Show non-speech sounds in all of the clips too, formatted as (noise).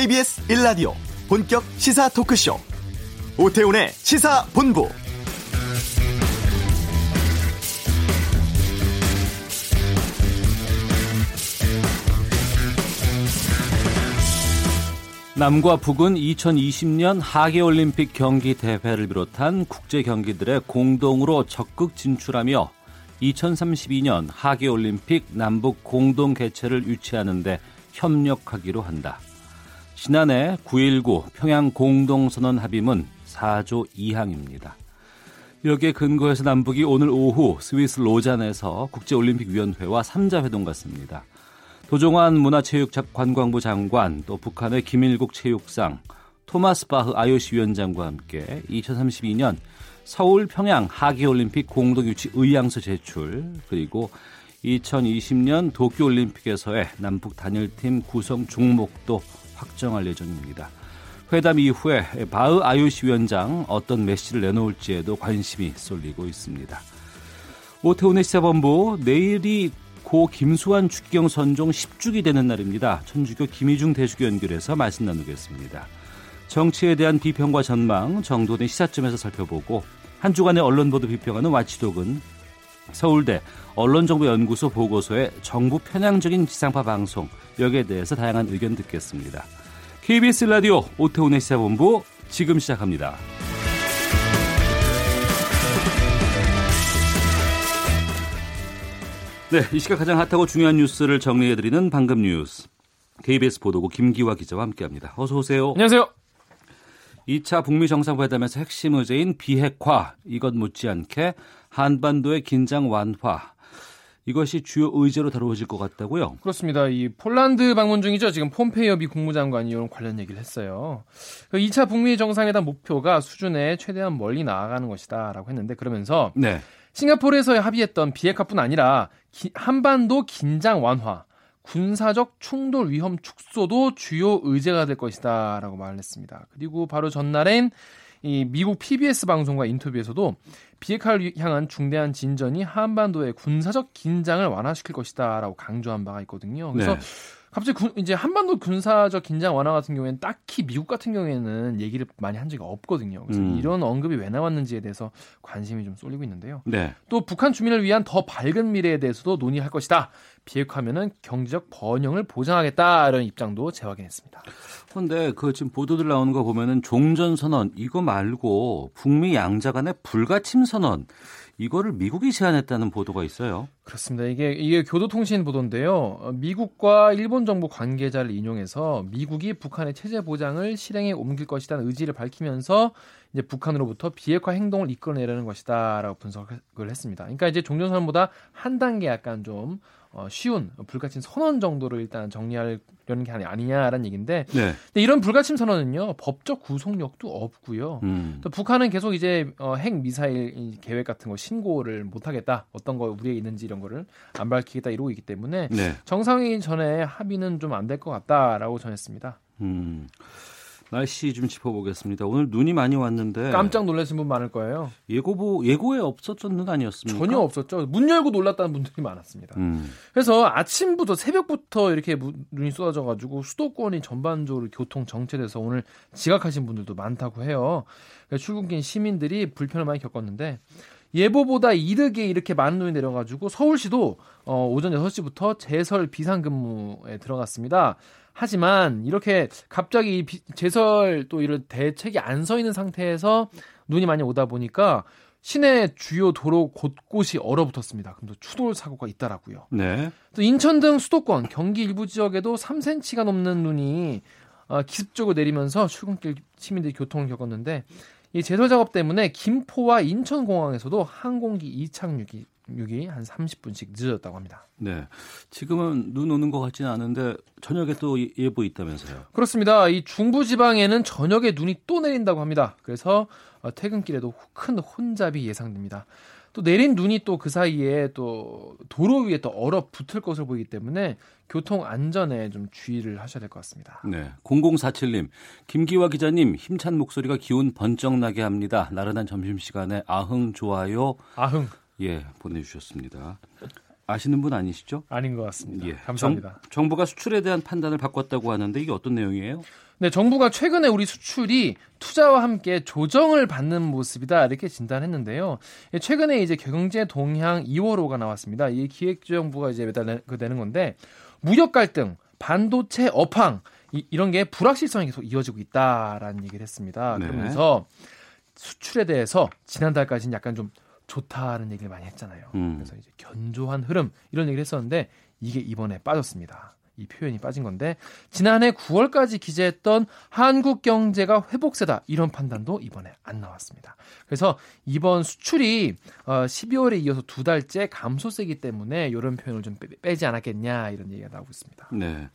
KBS 1라디오 본격 시사 토크쇼 오태훈의 시사본부 남과 북은 2020년 하계올림픽 경기 대회를 비롯한 국제 경기들에 공동으로 적극 진출하며 2032년 하계올림픽 남북 공동 개최를 유치하는데 협력하기로 한다. 지난해 9.19 평양 공동선언 합의문 4조 2항입니다. 여기에 근거해서 남북이 오늘 오후 스위스 로잔에서 국제올림픽위원회와 3자 회동 갖습니다. 도종환 문화체육관광부 장관 또 북한의 김일국 체육상 토마스 바흐 IOC 위원장과 함께 2032년 서울 평양 하계올림픽 공동유치 의향서 제출 그리고 2020년 도쿄올림픽에서의 남북 단일팀 구성 종목도 확정할 예정입니다. 회담 이후에 바흐 IOC 위원장 어떤 메시지를 내놓을지에도 관심이 쏠리고 있습니다. 오태훈의 시사본부 내일이 고 김수환 추기경 선종 10주기 되는 날입니다. 천주교 김희중 대주교 연결해서 말씀 나누겠습니다. 정치에 대한 비평과 전망 정도의 시사점에서 살펴보고 한 주간의 언론 보도 비평하는 와치독은 서울대 언론정보연구소 보고서의 정부 편향적인 지상파 방송 여기에 대해서 다양한 의견 듣겠습니다. KBS 라디오 오태훈의 시사본부 지금 시작합니다. 네, 이 시각 가장 핫하고 중요한 뉴스를 정리해드리는 방금 뉴스. KBS 보도국 김기화 기자와 함께합니다. 어서 오세요. 안녕하세요. 2차 북미 정상회담에서 핵심 의제인 비핵화 이것 못지않게 한반도의 긴장 완화 이것이 주요 의제로 다루어질 것 같다고요? 그렇습니다. 이 폴란드 방문 중이죠. 지금 폼페이오 미 국무장관이 이런 관련 얘기를 했어요. 2차 그 북미 정상회담 목표가 수준에 최대한 멀리 나아가는 것이다라고 했는데 그러면서 네. 싱가포르에서 합의했던 비핵화뿐 아니라 기, 한반도 긴장 완화, 군사적 충돌 위험 축소도 주요 의제가 될 것이다라고 말을 했습니다. 그리고 바로 전날엔 이 미국 PBS 방송과 인터뷰에서도 비핵화를 향한 중대한 진전이 한반도의 군사적 긴장을 완화시킬 것이다라고 강조한 바가 있거든요. 그래서 네. 갑자기 군, 이제 한반도 군사적 긴장 완화 같은 경우에는 딱히 미국 같은 경우에는 얘기를 많이 한 적이 없거든요. 그래서 음. 이런 언급이 왜 나왔는지에 대해서 관심이 좀 쏠리고 있는데요. 네. 또 북한 주민을 위한 더 밝은 미래에 대해서도 논의할 것이다. 비핵화면은 경제적 번영을 보장하겠다 이런 입장도 재확인했습니다. 그런데 그 지금 보도들 나오는 거 보면은 종전 선언 이거 말고 북미 양자 간의 불가침 선언 이거를 미국이 제안했다는 보도가 있어요. 그렇습니다. 이게 이게 교도통신 보도인데요. 미국과 일본 정부 관계자를 인용해서 미국이 북한의 체제 보장을 실행에 옮길 것이라는 의지를 밝히면서 이제 북한으로부터 비핵화 행동을 이끌어내려는 것이다라고 분석을 했습니다. 그러니까 이제 종전선언보다 한 단계 약간 좀 어, 쉬운 불가침 선언 정도로 일단 정리하려는 게 아니냐라는 얘기인데 네. 근데 이런 불가침 선언은요 법적 구속력도 없고요. 음. 또 북한은 계속 이제 어, 핵 미사일 계획 같은 거 신고를 못 하겠다 어떤 거 우리에 있는지 이런 거를 안 밝히겠다 이러고 있기 때문에 네. 정상회의 전에 합의는 좀 안 될 것 같다라고 전했습니다. 음. 날씨 좀 짚어보겠습니다. 오늘 눈이 많이 왔는데 깜짝 놀라신 분 많을 거예요. 예고보 예고에 없었던 눈 아니었습니까? 전혀 없었죠. 문 열고 놀랐다는 분들이 많았습니다. 음. 그래서 아침부터 새벽부터 이렇게 눈이 쏟아져가지고 수도권이 전반적으로 교통 정체돼서 오늘 지각하신 분들도 많다고 해요. 출근길 시민들이 불편을 많이 겪었는데 예보보다 이르게 이렇게 많은 눈이 내려가지고 서울시도 어, 오전 6시부터 제설 비상근무에 들어갔습니다. 하지만 이렇게 갑자기 제설 또 이런 대책이 안 서 있는 상태에서 눈이 많이 오다 보니까 시내 주요 도로 곳곳이 얼어붙었습니다. 그럼 또 추돌 사고가 있다라고요. 네. 또 인천 등 수도권, 경기 일부 지역에도 3cm가 넘는 눈이 어, 기습적으로 내리면서 출근길 시민들이 교통을 겪었는데 이 제설 작업 때문에 김포와 인천 공항에서도 항공기 이착륙이 육이 한 30분씩 늦어졌다고 합니다. 네. 지금은 눈 오는 것 같지는 않은데 저녁에 또 예보 있다면서요? 그렇습니다. 이 중부 지방에는 저녁에 눈이 또 내린다고 합니다. 그래서 어, 퇴근길에도 큰 혼잡이 예상됩니다. 또 내린 눈이 또 그 사이에 또 도로 위에 또 얼어붙을 것으로 보이기 때문에 교통 안전에 좀 주의를 하셔야 될 것 같습니다. 네. 0047님, 김기화 기자님 힘찬 목소리가 기운 번쩍 나게 합니다. 나른한 점심 시간에 아흥 좋아요. 아흥. 예, 보내주셨습니다. 아시는 분 아니시죠? 아닌 것 같습니다. 예. 감사합니다. 정, 부가 수출에 대한 판단을 바꿨다고 하는데 이게 어떤 내용이에요? 네, 정부가 최근에 우리 수출이 투자와 함께 조정을 받는 모습이다 이렇게 진단했는데요. 예, 최근에 이제 경제 동향 2월호가 나왔습니다. 이 기획재정부가 이제 매달 그 되는 건데 무역 갈등, 반도체 업황 이, 이런 게 불확실성이 계속 이어지고 있다라는 얘기를 했습니다. 네. 그러면서 수출에 대해서 지난달까지는 약간 좀 좋다는 얘기를 많이 했잖아요. 음. 그래서 이제 견조한 흐름 이런 얘기를 했었는데 이게 이번에 빠졌습니다. 이 표현이 빠진 건데 지난해 9월까지 기재했던 한국 경제가 회복세다 이런 판단도 이번에 안 나왔습니다. 그래서 이번 수출이 어 12월에 이어서 두 달째 감소세기 때문에 이런 표현을 좀 빼지 않았겠냐 이런 얘기가 나오고 있습니다. 네.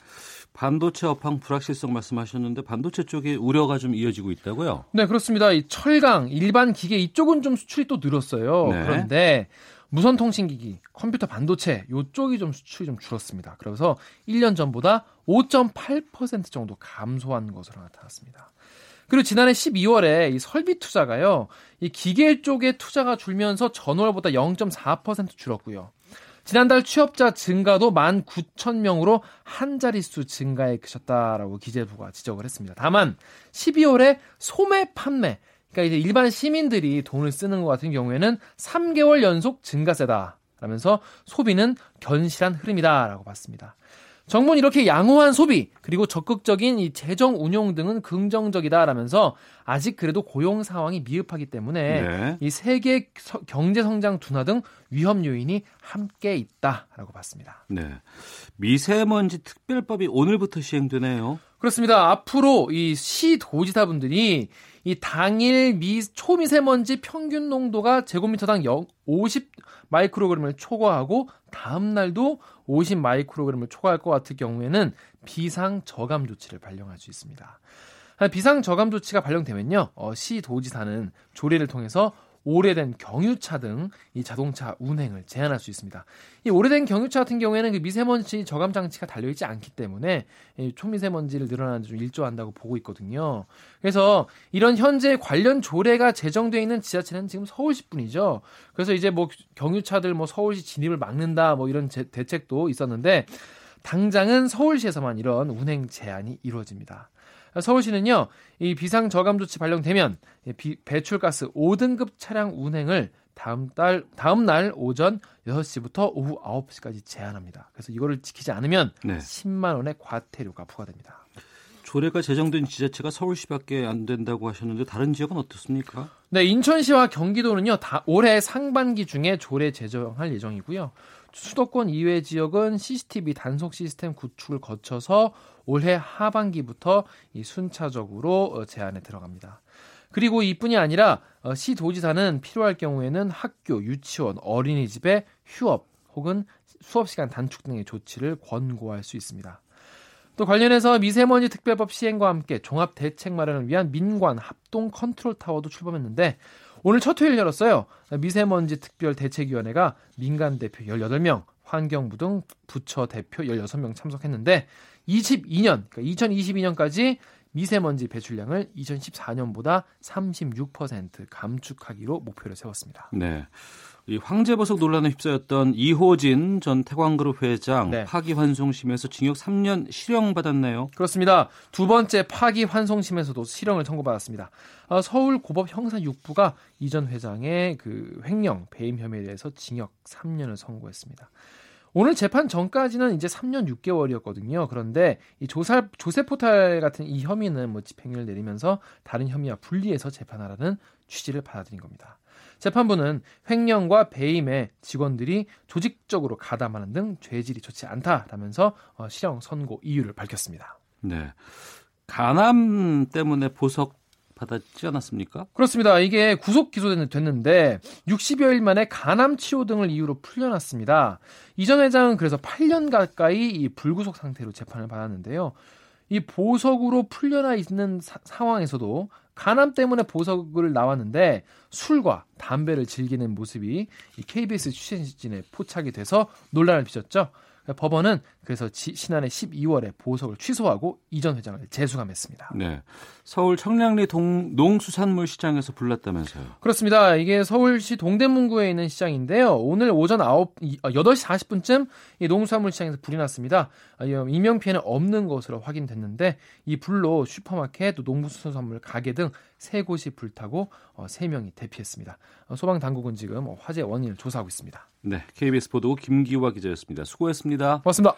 반도체 업황 불확실성 말씀하셨는데 반도체 쪽에 우려가 좀 이어지고 있다고요? 네, 그렇습니다. 이 철강, 일반 기계 이쪽은 좀 수출이 또 늘었어요. 네. 그런데 무선 통신기기, 컴퓨터 반도체 요쪽이 좀 수출이 좀 줄었습니다. 그래서 1년 전보다 5.8% 정도 감소한 것으로 나타났습니다. 그리고 지난해 12월에 이 설비 투자가요. 이 기계 쪽에 투자가 줄면서 전월보다 0.4% 줄었고요. 지난달 취업자 증가도 19,000명으로 한 자릿수 증가에 그쳤다라고 기재부가 지적을 했습니다. 다만 12월에 소매 판매 그러니까 이제 일반 시민들이 돈을 쓰는 것 같은 경우에는 3개월 연속 증가세다. 라면서 소비는 견실한 흐름이다라고 봤습니다. 정부는 이렇게 양호한 소비 그리고 적극적인 이 재정 운용 등은 긍정적이다라면서 아직 그래도 고용 상황이 미흡하기 때문에 네. 이 세계 경제 성장 둔화 등 위험 요인이 함께 있다라고 봤습니다. 네. 미세먼지 특별법이 오늘부터 시행되네요. 그렇습니다. 앞으로 이 시 도지사분들이 이 당일 미 초미세먼지 평균 농도가 제곱미터당 50 마이크로그램을 초과하고 다음 날도 50 마이크로그램을 초과할 것 같을 경우에는 비상 저감 조치를 발령할 수 있습니다. 비상 저감 조치가 발령되면요, 어, 시 도지사는 조례를 통해서 오래된 경유차 등 이 자동차 운행을 제한할 수 있습니다. 이 오래된 경유차 같은 경우에는 그 미세먼지 저감 장치가 달려 있지 않기 때문에 이 초미세먼지를 늘어나는 데좀 일조한다고 보고 있거든요. 그래서 이런 현재 관련 조례가 제정되어 있는 지자체는 지금 서울시뿐이죠. 그래서 이제 뭐 경유차들 뭐 서울시 진입을 막는다 뭐 이런 제, 대책도 있었는데 당장은 서울시에서만 이런 운행 제한이 이루어집니다. 서울시는요, 이 비상 저감 조치 발령되면 비, 배출가스 5등급 차량 운행을 다음 달 다음 날 오전 6시부터 오후 9시까지 제한합니다. 그래서 이거를 지키지 않으면 네. 10만 원의 과태료가 부과됩니다. 조례가 제정된 지자체가 서울시밖에 안 된다고 하셨는데 다른 지역은 어떻습니까? 네, 인천시와 경기도는요. 다 올해 상반기 중에 조례 제정할 예정이고요. 수도권 이외 지역은 CCTV 단속 시스템 구축을 거쳐서 올해 하반기부터 이 순차적으로 어, 제안에 들어갑니다. 그리고 이뿐이 아니라 어, 시 도지사는 필요할 경우에는 학교, 유치원, 어린이집의 휴업 혹은 수업 시간 단축 등의 조치를 권고할 수 있습니다. 또 관련해서 미세먼지 특별법 시행과 함께 종합 대책 마련을 위한 민관 합동 컨트롤 타워도 출범했는데 오늘 첫 회의를 열었어요. 미세먼지 특별 대책위원회가 민간 대표 18명, 환경부 등 부처 대표 16명 참석했는데 22년, 그러니까 2022년까지 미세먼지 배출량을 2014년보다 36% 감축하기로 목표를 세웠습니다. 네. 이 황제보석 논란에 휩싸였던 이호진 전 태광그룹 회장 네. 파기환송심에서 징역 3년 실형 받았네요. 그렇습니다. 두 번째 파기환송심에서도 실형을 선고받았습니다. 어, 서울 고법 형사 6부가 이 전 회장의 그 횡령 배임 혐의에 대해서 징역 3년을 선고했습니다. 오늘 재판 전까지는 이제 3년 6개월이었거든요. 그런데 이 조사 조세 포탈 같은 이 혐의는 뭐 집행유예를 내리면서 다른 혐의와 분리해서 재판하라는 취지를 받아들인 겁니다. 재판부는 횡령과 배임에 직원들이 조직적으로 가담하는 등 죄질이 좋지 않다라면서 어, 실형 선고 이유를 밝혔습니다. 네. 간암 때문에 보석 받았지 않았습니까? 그렇습니다. 이게 구속 기소됐는데 60여일 만에 간암 치료 등을 이유로 풀려났습니다. 이전 회장은 그래서 8년 가까이 이 불구속 상태로 재판을 받았는데요. 이 보석으로 풀려나 있는 사, 상황에서도 간암 때문에 보석을 나왔는데 술과 담배를 즐기는 모습이 이 KBS 취재진에 포착이 돼서 논란을 빚었죠. 법원은 그래서 지난해 12월에 보석을 취소하고 이전 회장을 재수감했습니다. 네. 서울 청량리 동, 농수산물 시장에서 불났다면서요. 그렇습니다. 이게 서울시 동대문구에 있는 시장인데요. 오늘 오전 9, 8시 40분쯤 이 농수산물 시장에서 불이 났습니다. 아, 인명 피해는 없는 것으로 확인됐는데 이 불로 슈퍼마켓, 또 농수산물 가게 등 세 곳이 불타고 어, 세 명이 대피했습니다. 어, 소방 당국은 지금 화재 원인을 조사하고 있습니다. 네, KBS 보도 김기화 기자였습니다. 수고했습니다. 고맙습니다.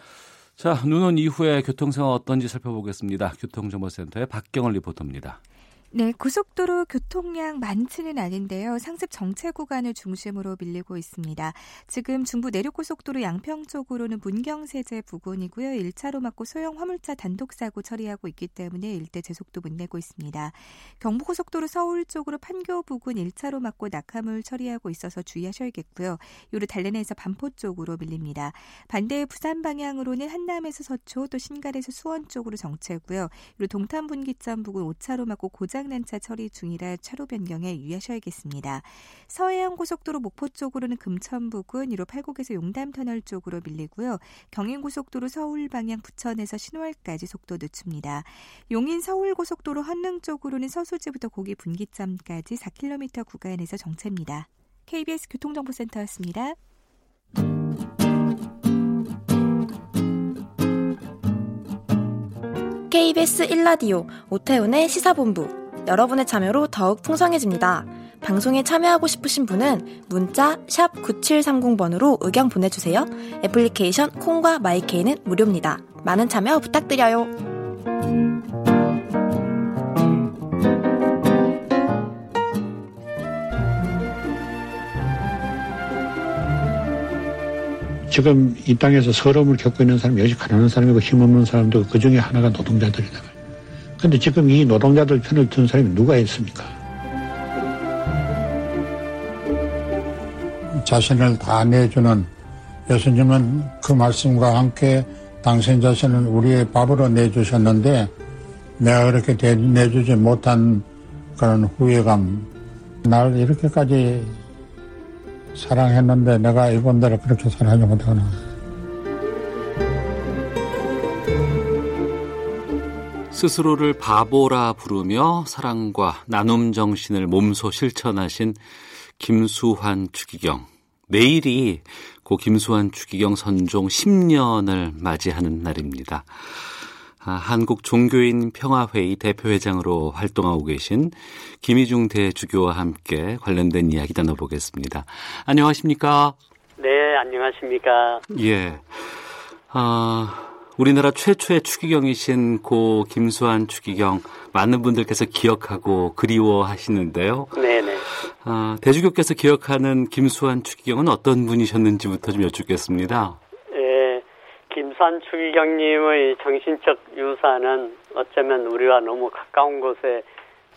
자, 눈 온 이후에 교통 상황 어떤지 살펴보겠습니다. 교통정보센터의 박경을 리포터입니다. 네, 고속도로 교통량 많지는 않은데요. 상습 정체 구간을 중심으로 밀리고 있습니다. 지금 중부 내륙고속도로 양평 쪽으로는 문경세제 부근이고요. 1차로 막고 소형 화물차 단독 사고 처리하고 있기 때문에 일대 제속도 못 내고 있습니다. 경부고속도로 서울 쪽으로 판교 부근 1차로 막고 낙하물 처리하고 있어서 주의하셔야겠고요. 요로 달래내에서 반포 쪽으로 밀립니다. 반대 부산 방향으로는 한남에서 서초 또 신갈에서 수원 쪽으로 정체고요. 요로 동탄 분기점 부근 5차로 막고 고장 고장난차 처리 중이라 차로 변경에 유의하셔야겠습니다. 서해안 고속도로 목포 쪽으로는 금천 부근 1호 팔곡에서 용담 터널 쪽으로 밀리고요. 경인 고속도로 서울 방향 부천에서 신월까지 속도 늦춥니다. 용인 서울 고속도로 헌릉 쪽으로는 서수지부터 고기 분기점까지 4km 구간에서 정체입니다. KBS 교통정보센터였습니다. KBS 1라디오 오태훈의 시사본부 여러분의 참여로 더욱 풍성해집니다. 방송에 참여하고 싶으신 분은 문자 9730번으로 의견 보내주세요. 애플리케이션 콩과 마이케이는 무료입니다. 많은 참여 부탁드려요. 지금 이 땅에서 서러움을 겪고 있는 사람이 여기 가난한 사람이고 힘없는 사람도 그 중에 하나가 노동자들이다. 근데 지금 이 노동자들 편을 든 사람이 누가 있습니까? 자신을 다 내주는 예수님은 그 말씀과 함께 당신 자신을 우리의 밥으로 내주셨는데 내가 그렇게 내주지 못한 그런 후회감 날 이렇게까지 사랑했는데 내가 이분들을 그렇게 사랑하지 못하구나. 스스로를 바보라 부르며 사랑과 나눔 정신을 몸소 실천하신 김수환 추기경. 내일이 고 김수환 추기경 선종 10년을 맞이하는 날입니다. 아, 한국 종교인 평화회의 대표회장으로 활동하고 계신 김희중 대주교와 함께 관련된 이야기 나눠보겠습니다. 안녕하십니까? 네, 안녕하십니까? 예. 아, 우리나라 최초의 추기경이신 고 김수환 추기경 많은 분들께서 기억하고 그리워하시는데요. 네네. 아, 대주교께서 기억하는 김수환 추기경은 어떤 분이셨는지부터 좀 여쭙겠습니다. 예, 김수환 추기경님의 정신적 유산은 어쩌면 우리와 너무 가까운 곳에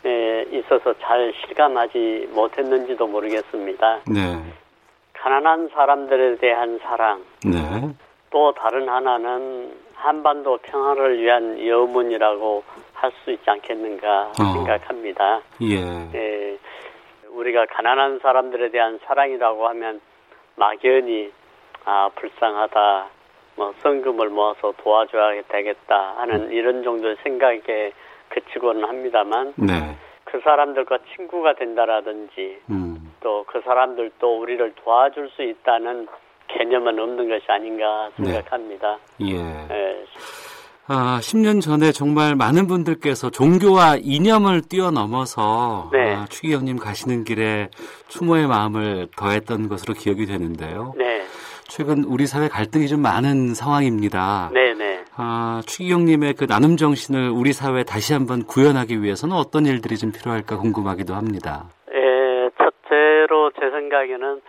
에 있어서 잘 실감하지 못했는지도 모르겠습니다. 네. 가난한 사람들에 대한 사랑. 네. 또 다른 하나는 한반도 평화를 위한 여문이라고 할 수 있지 않겠는가 어. 생각합니다. 예. 예. 우리가 가난한 사람들에 대한 사랑이라고 하면 막연히 아 불쌍하다, 뭐 성금을 모아서 도와줘야 되겠다 하는 음. 이런 정도의 생각에 그치고는 합니다만 네. 그 사람들과 친구가 된다라든지 음. 또그 사람들도 우리를 도와줄 수 있다는 개념은 없는 것이 아닌가 생각합니다. 네. 예. 네. 아, 10년 전에 정말 많은 분들께서 종교와 이념을 뛰어넘어서 네. 아, 추기경님 가시는 길에 추모의 마음을 더했던 것으로 기억이 되는데요. 네. 최근 우리 사회 갈등이 좀 많은 상황입니다. 네네. 네. 아, 추기경님의 그 나눔 정신을 우리 사회에 다시 한번 구현하기 위해서는 어떤 일들이 좀 필요할까 궁금하기도 합니다. 예, 첫째로 제 생각에는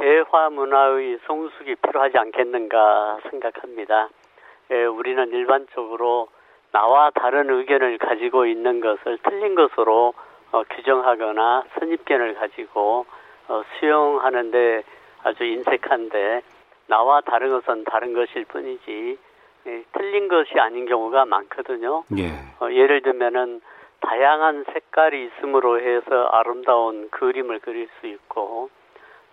대화 문화의 성숙이 필요하지 않겠는가 생각합니다. 예, 우리는 일반적으로 나와 다른 의견을 가지고 있는 것을 틀린 것으로 어, 규정하거나 선입견을 가지고 어, 수용하는데 아주 인색한데 나와 다른 것은 다른 것일 뿐이지 예, 틀린 것이 아닌 경우가 많거든요. 예. 어, 예를 들면은 다양한 색깔이 있음으로 해서 아름다운 그림을 그릴 수 있고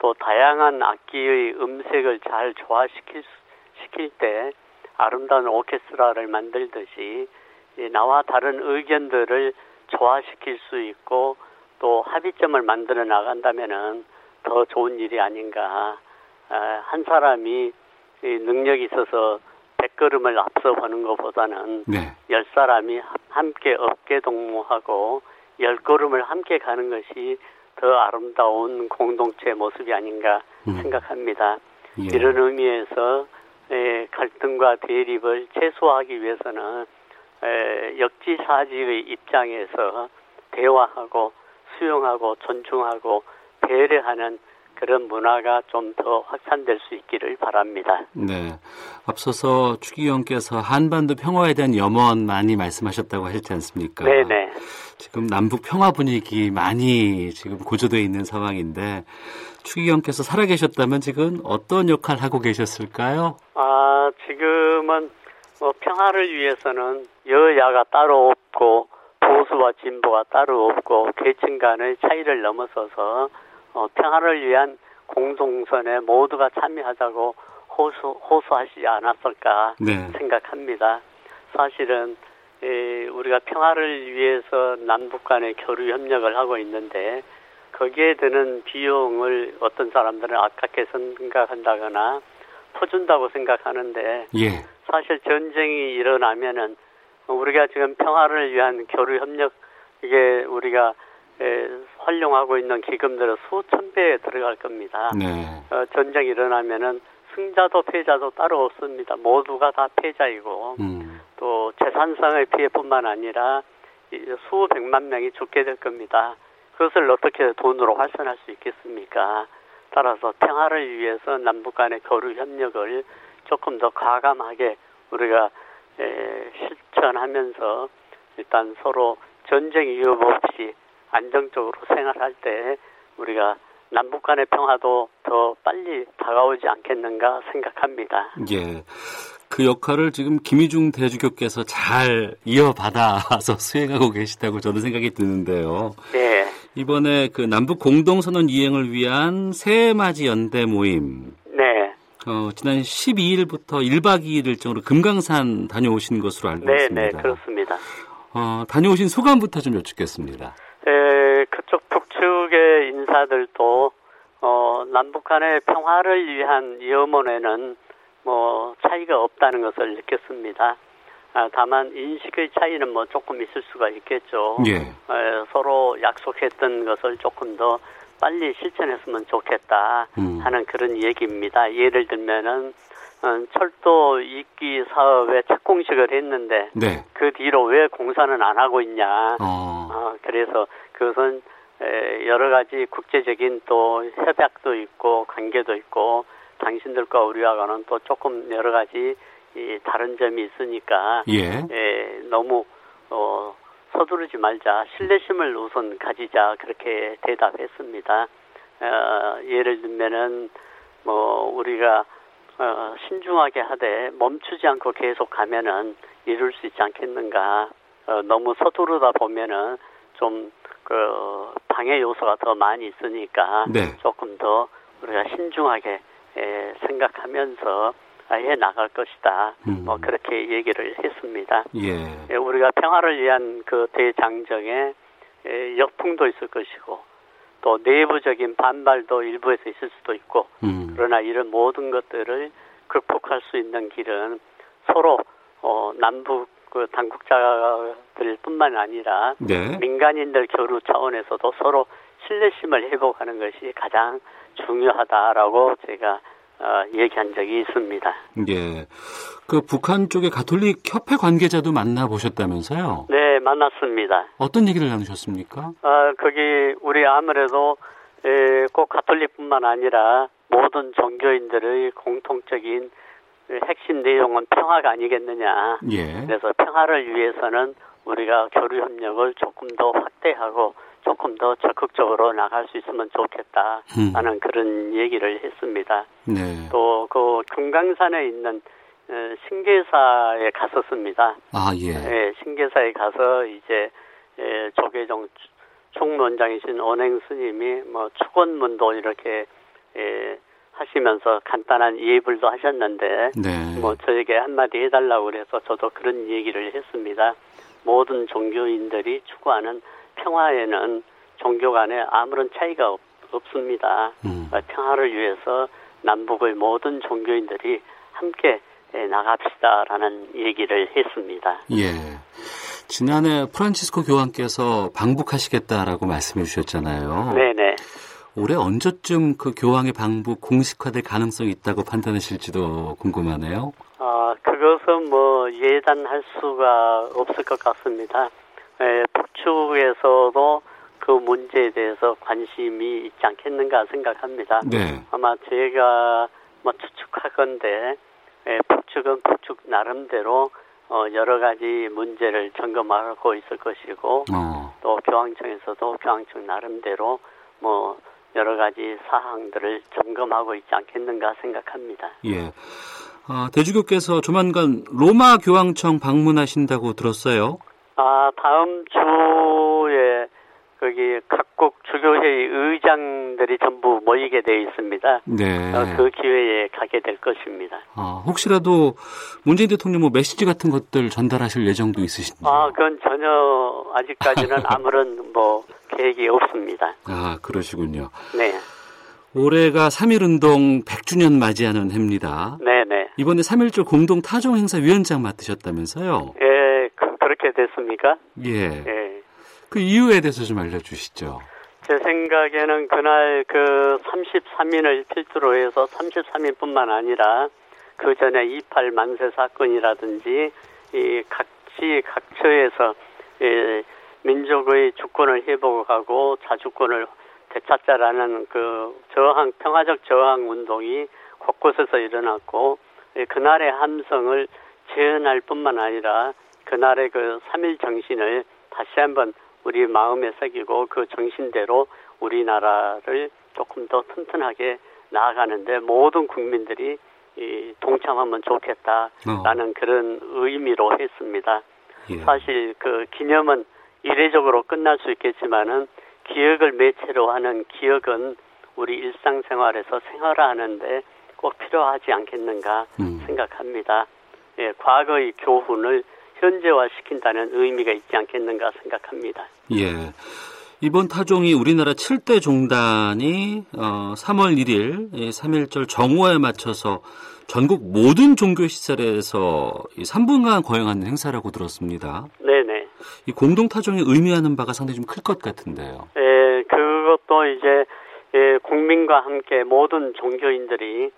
또 다양한 악기의 음색을 잘 조화시킬 시킬 때 아름다운 오케스트라를 만들듯이 나와 다른 의견들을 조화시킬 수 있고 또 합의점을 만들어 나간다면은 더 좋은 일이 아닌가. 아, 한 사람이 능력이 있어서 100걸음을 앞서 보는 것보다는 네. 10사람이 함께 어깨 동무하고 10걸음을 함께 가는 것이 더 아름다운 공동체 모습이 아닌가 음. 생각합니다. 예. 이런 의미에서 에, 갈등과 대립을 최소화하기 위해서는 에, 역지사지의 입장에서 대화하고 수용하고 존중하고 배려하는 그런 문화가 좀 더 확산될 수 있기를 바랍니다. 네. 앞서서 추기경께서 한반도 평화에 대한 염원 많이 말씀하셨다고 하셨지 않습니까? 네네. 지금 남북 평화 분위기 많이 지금 고조되어 있는 상황인데 추기경께서 살아계셨다면 지금 어떤 역할 하고 계셨을까요? 아, 지금은 뭐 평화를 위해서는 여야가 따로 없고 보수와 진보가 따로 없고 계층 간의 차이를 넘어서서 어, 평화를 위한 공동선에 모두가 참여하자고 호소, 호소하시지 않았을까 네. 생각합니다. 사실은 에, 우리가 평화를 위해서 남북 간의 교류 협력을 하고 있는데 거기에 드는 비용을 어떤 사람들은 아깝게 생각한다거나 퍼준다고 생각하는데 예. 사실 전쟁이 일어나면은 우리가 지금 평화를 위한 교류 협력 이게 우리가 에, 활용하고 있는 기금들은 수천 배에 들어갈 겁니다. 네. 어, 전쟁이 일어나면은 승자도 패자도 따로 없습니다. 모두가 다 패자이고 음. 또 재산상의 피해뿐만 아니라 수백만 명이 죽게 될 겁니다. 그것을 어떻게 돈으로 환산할 수 있겠습니까? 따라서 평화를 위해서 남북 간의 교류 협력을 조금 더 과감하게 우리가 에, 실천하면서 일단 서로 전쟁 위협 없이 안정적으로 생활할 때 우리가 남북 간의 평화도 더 빨리 다가오지 않겠는가 생각합니다. 예. 그 역할을 지금 김희중 대주교께서 잘 이어받아서 (laughs) 수행하고 계시다고 저는 생각이 드는데요. 네. 이번에 그 남북 공동선언 이행을 위한 새해맞이 연대 모임. 네. 어, 지난 12일부터 1박 2일 일정으로 금강산 다녀오신 것으로 알고 네, 네 있습니다. 네, 그렇습니다. 어, 다녀오신 소감부터 좀 여쭙겠습니다. 에, 그쪽 북측의 인사들도 어, 남북 간의 평화를 위한 염원에는 뭐 차이가 없다는 것을 느꼈습니다. 아, 다만 인식의 차이는 뭐 조금 있을 수가 있겠죠. 예. 에, 서로 약속했던 것을 조금 더 빨리 실천했으면 좋겠다 음. 하는 그런 얘기입니다. 예를 들면은 어, 철도 이기 사업에 착공식을 했는데 네. 그 뒤로 왜 공사는 안 하고 있냐. 어. 어, 그래서 그것은 에, 여러 가지 국제적인 또 협약도 있고 관계도 있고 당신들과 우리하고는 또 조금 여러 가지 이 다른 점이 있으니까 예. 에, 너무 어, 서두르지 말자 신뢰심을 우선 가지자 그렇게 대답했습니다. 어, 예를 들면은 뭐 우리가 어, 신중하게 하되 멈추지 않고 계속 가면은 이룰 수 있지 않겠는가. 어, 너무 서두르다 보면은 좀 그 방해 요소가 더 많이 있으니까 네. 조금 더 우리가 신중하게 에, 생각하면서 해 나갈 것이다. 음. 뭐 그렇게 얘기를 했습니다. 예. 우리가 평화를 위한 그 대장정에 역풍도 있을 것이고 또 내부적인 반발도 일부에서 있을 수도 있고 음. 그러나 이런 모든 것들을 극복할 수 있는 길은 서로 어, 남북 그 당국자들뿐만 아니라 네. 민간인들 교류 차원에서도 서로 신뢰심을 회복하는 것이 가장 중요하다라고 제가 어, 얘기한 적이 있습니다. 예. 그 북한 쪽의 가톨릭 협회 관계자도 만나 보셨다면서요? 네, 만났습니다. 어떤 얘기를 나누셨습니까? 아, 거기 우리 아무래도 에, 꼭 가톨릭뿐만 아니라 모든 종교인들의 공통적인 핵심 내용은 평화가 아니겠느냐. 예. 그래서 평화를 위해서는 우리가 교류 협력을 조금 더 확대하고 조금 더 적극적으로 나갈 수 있으면 좋겠다 음. 하는 그런 얘기를 했습니다. 네. 또그 금강산에 있는 어, 신계사에 갔었습니다. 아 예. 예, 신계사에 가서 이제 에, 조계종 총론장이신 원행 스님이 뭐 축원문도 이렇게 에, 하시면서 간단한 예불도 하셨는데 네. 뭐 저에게 한마디 해달라고 그래서 저도 그런 얘기를 했습니다. 모든 종교인들이 추구하는 평화에는 종교 간에 아무런 차이가 없, 습니다 음. 어, 평화를 위해서 남북의 모든 종교인들이 함께 나갑시다라는 얘기를 했습니다. 예. 지난해 프란치스코 교황께서 방북하시겠다라고 말씀해 주셨잖아요. 네네. 올해 언제쯤 그 교황의 방북 공식화될 가능성이 있다고 판단하실지도 궁금하네요. 아, 그것은 뭐 예단할 수가 없을 것 같습니다. 에, 북측에서도 그 문제에 대해서 관심이 있지 않겠는가 생각합니다. 네. 아마 제가 뭐 추측하건데 에, 북측은 북측 나름대로 어, 여러 가지 문제를 점검하고 있을 것이고 어. 또 교황청에서도 교황청 나름대로 뭐 여러 가지 사항들을 점검하고 있지 않겠는가 생각합니다. 예. 아, 대주교께서 조만간 로마 교황청 방문하신다고 들었어요. 아, 다음 주에 거기 각국 주교회의 의장들이 전부 모이게 돼 있습니다. 네. 어, 그 기회에 가게 될 것입니다. 아, 혹시라도 문재인 대통령 뭐 메시지 같은 것들 전달하실 예정도 있으신지요? 아, 그건 전혀 아직까지는 (laughs) 아무런 뭐 계획이 없습니다. 아, 그러시군요. 네. 올해가 3.1운동 100주년 맞이하는 해입니다. 네네. 이번에 3.1절 공동 타종 행사 위원장 맡으셨다면서요? 예, 됐습니까? 예. 예. 그 이유에 대해서 좀 알려주시죠. 제 생각에는 그날 그 33인을 필두로 해서 33인뿐만 아니라 그 전에 28 만세 사건이라든지 이 각지 각처에서 이 민족의 주권을 회복하고 자주권을 되찾자라는 그 저항 평화적 저항 운동이 곳곳에서 일어났고 그날의 함성을 재현할 뿐만 아니라 그날의 그 3일 정신을 다시 한번 우리 마음에 새기고 그 정신대로 우리나라를 조금 더 튼튼하게 나아가는데 모든 국민들이 이 동참하면 좋겠다라는 어. 그런 의미로 했습니다. 예. 사실 그 기념은 이례적으로 끝날 수 있겠지만은 기억을 매체로 하는 기억은 우리 일상생활에서 생활하는데 꼭 필요하지 않겠는가 음. 생각합니다. 예, 과거의 교훈을 현재화시킨다는 의미가 있지 않겠는가 생각합니다. 예. 이번 타종이 우리나라 7대 종단이 어, 3월 1일 3.1절 정오에 맞춰서 전국 모든 종교 시설에서 3분간 거행하는 행사라고 들었습니다. 네네. 이 공동 타종이 의미하는 바가 상당히 좀 클 것 같은데요. 예, 그것도 이제 예, 국민과 함께 모든 종교인들이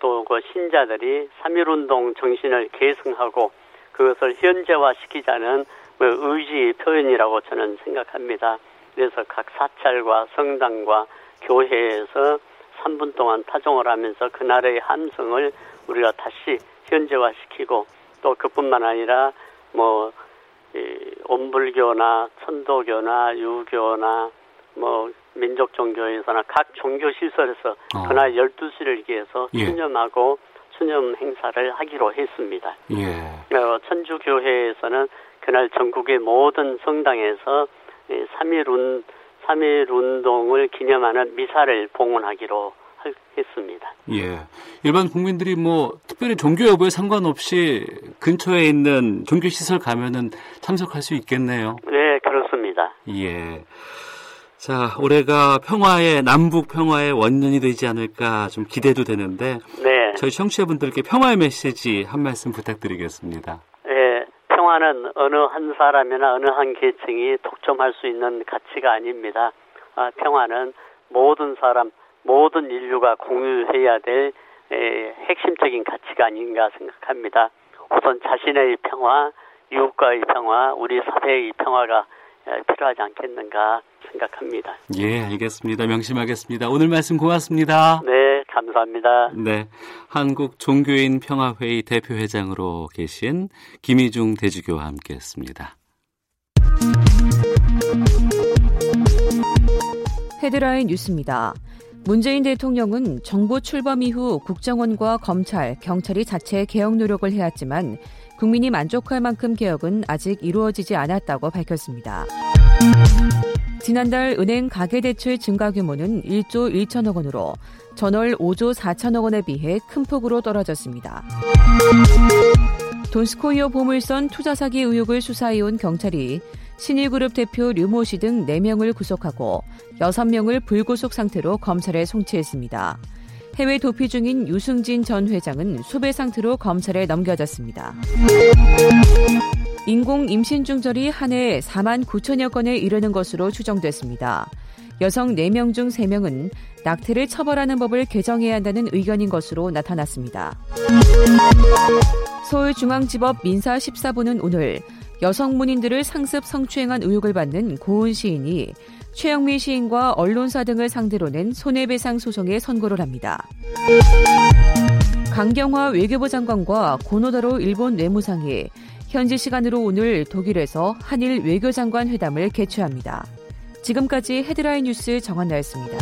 또 그 신자들이 3.1운동 정신을 계승하고 그것을 현재화시키자는 뭐 의지 표현이라고 저는 생각합니다. 그래서 각 사찰과 성당과 교회에서 3분 동안 타종을 하면서 그날의 함성을 우리가 다시 현재화시키고 또 그뿐만 아니라 뭐 온불교나 천도교나 유교나 뭐 민족 종교에서나 각 종교 시설에서 어. 그날 12시를 기해서 예. 수념하고 수념 행사를 하기로 했습니다. 예. 어, 천주교회에서는 그날 전국의 모든 성당에서 3.1 운, 3.1 운동을 기념하는 미사를 봉헌하기로 했습니다. 예. 일반 국민들이 뭐 특별히 종교 여부에 상관없이 근처에 있는 종교 시설 가면은 참석할 수 있겠네요. 네, 그렇습니다. 예. 자, 올해가 평화의 남북 평화의 원년이 되지 않을까 좀 기대도 되는데 네. 저희 청취자분들께 평화의 메시지 한 말씀 부탁드리겠습니다. 네, 평화는 어느 한 사람이나 어느 한 계층이 독점할 수 있는 가치가 아닙니다. 아, 평화는 모든 사람, 모든 인류가 공유해야 될 에, 핵심적인 가치가 아닌가 생각합니다. 우선 자신의 평화, 이웃과의 평화, 우리 사회의 평화가 필요하지 않겠는가 생각합니다. 예, 알겠습니다. 명심하겠습니다. 오늘 말씀 고맙습니다. 네, 감사합니다. 네, 한국 종교인 평화회의 대표회장으로 계신 김희중 대주교와 함께 했습니다. 헤드라인 뉴스입니다. 문재인 대통령은 정부 출범 이후 국정원과 검찰, 경찰이 자체 개혁 노력을 해왔지만 국민이 만족할 만큼 개혁은 아직 이루어지지 않았다고 밝혔습니다. 지난달 은행 가계대출 증가 규모는 1조 1천억 원으로 전월 5조 4천억 원에 비해 큰 폭으로 떨어졌습니다. 돈스코이어 보물선 투자 사기 의혹을 수사해온 경찰이 신일그룹 대표 류모 씨 등 4명을 구속하고 6명을 불구속 상태로 검찰에 송치했습니다. 해외 도피 중인 유승진 전 회장은 수배 상태로 검찰에 넘겨졌습니다. 인공 임신 중절이 한 해 4만 9천여 건에 이르는 것으로 추정됐습니다. 여성 4명 중 3명은 낙태를 처벌하는 법을 개정해야 한다는 의견인 것으로 나타났습니다. 서울중앙지법 민사 14부는 오늘 여성 문인들을 상습 성추행한 의혹을 받는 고은 시인이 최영미 시인과 언론사 등을 상대로 낸 손해배상 소송에 선고를 합니다. 강경화 외교부 장관과 고노다로 일본 외무상이 현지 시간으로 오늘 독일에서 한일 외교장관 회담을 개최합니다. 지금까지 헤드라인 뉴스 정한 나였습니다.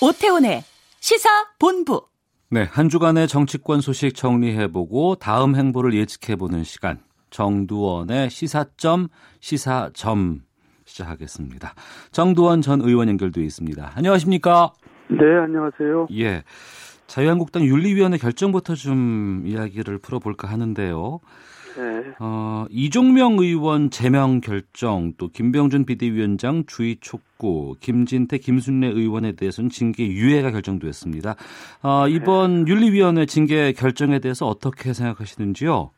오태훈의 시사 본부. 네, 한 주간의 정치권 소식 정리해보고 다음 행보를 예측해보는 시간. 정두원의 시사점, 시사점 시작하겠습니다. 정두원 전 의원 연결돼 있습니다. 안녕하십니까? 네, 안녕하세요. 예. 자유한국당 윤리위원회 결정부터 좀 이야기를 풀어볼까 하는데요. 네. 어, 이종명 의원 제명 결정, 또 김병준 비대위원장 주의 촉구, 김진태, 김순례 의원에 대해서는 징계 유예가 결정됐습니다. 어, 이번 네. 윤리위원회 징계 결정에 대해서 어떻게 생각하시는지요?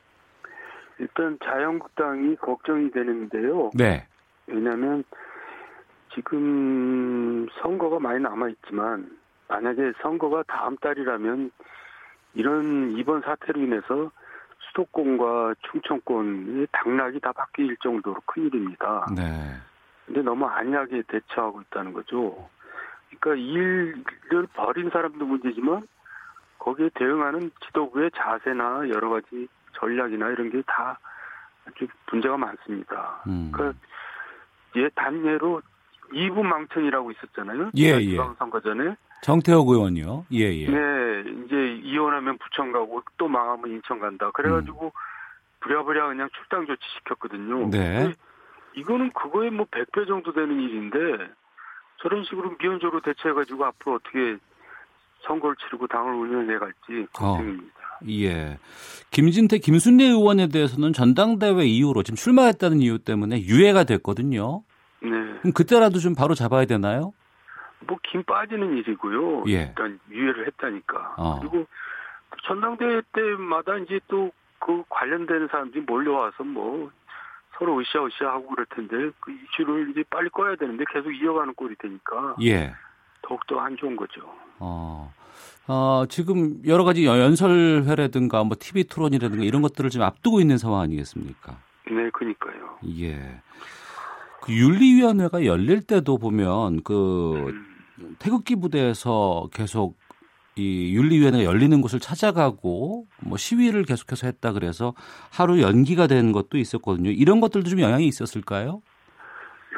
일단 자유한국당이 걱정이 되는데요. 네. 왜냐하면 지금 선거가 많이 남아 있지만 만약에 선거가 다음 달이라면 이런 이번 사태로 인해서 수도권과 충청권의 당락이 다 바뀔 정도로 큰 일입니다. 네. 근데 너무 안이하게 대처하고 있다는 거죠. 그러니까 일을 벌인 사람도 문제지만 거기에 대응하는 지도부의 자세나 여러 가지 전략이나 이런 게 다 아주 문제가 많습니다. 음. 그러니까 예 단예로 이부 망청이라고 있었잖아요. 예, 예. 선거 전에 정태욱 의원이요. 예, 예. 네, 이제 이혼하면 부천 가고 또 망하면 인천 간다. 그래가지고 음. 부랴부랴 그냥 출당 조치 시켰거든요. 네. 이거는 그거에 뭐 100배 정도 되는 일인데 저런 식으로 미온적으로 대처해가지고 앞으로 어떻게 선거를 치르고 당을 운영해 갈지 걱정입니다. 어, 예. 김진태, 김순례 의원에 대해서는 전당대회 이후로 지금 출마했다는 이유 때문에 유예가 됐거든요. 네. 그럼 그때라도 좀 바로 잡아야 되나요? 뭐 김 빠지는 일이고요. 예. 일단 유예를 했다니까. 어. 그리고 전당대회 때마다 이제 또 그 관련되는 사람들이 몰려와서 뭐 서로 으쌰으쌰 하고 그럴 텐데 그 이슈를 이제 빨리 꺼야 되는데 계속 이어가는 꼴이 되니까 예. 더욱더 안 좋은 거죠. 어. 어, 지금 여러 가지 연설회라든가 뭐 TV 토론이라든가 이런 것들을 지금 앞두고 있는 상황 아니겠습니까? 네, 그니까요. 예. 그 윤리위원회가 열릴 때도 보면 그 음. 태극기 부대에서 계속 이 윤리위원회가 열리는 곳을 찾아가고 뭐 시위를 계속해서 했다 그래서 하루 연기가 된 것도 있었거든요. 이런 것들도 좀 영향이 있었을까요?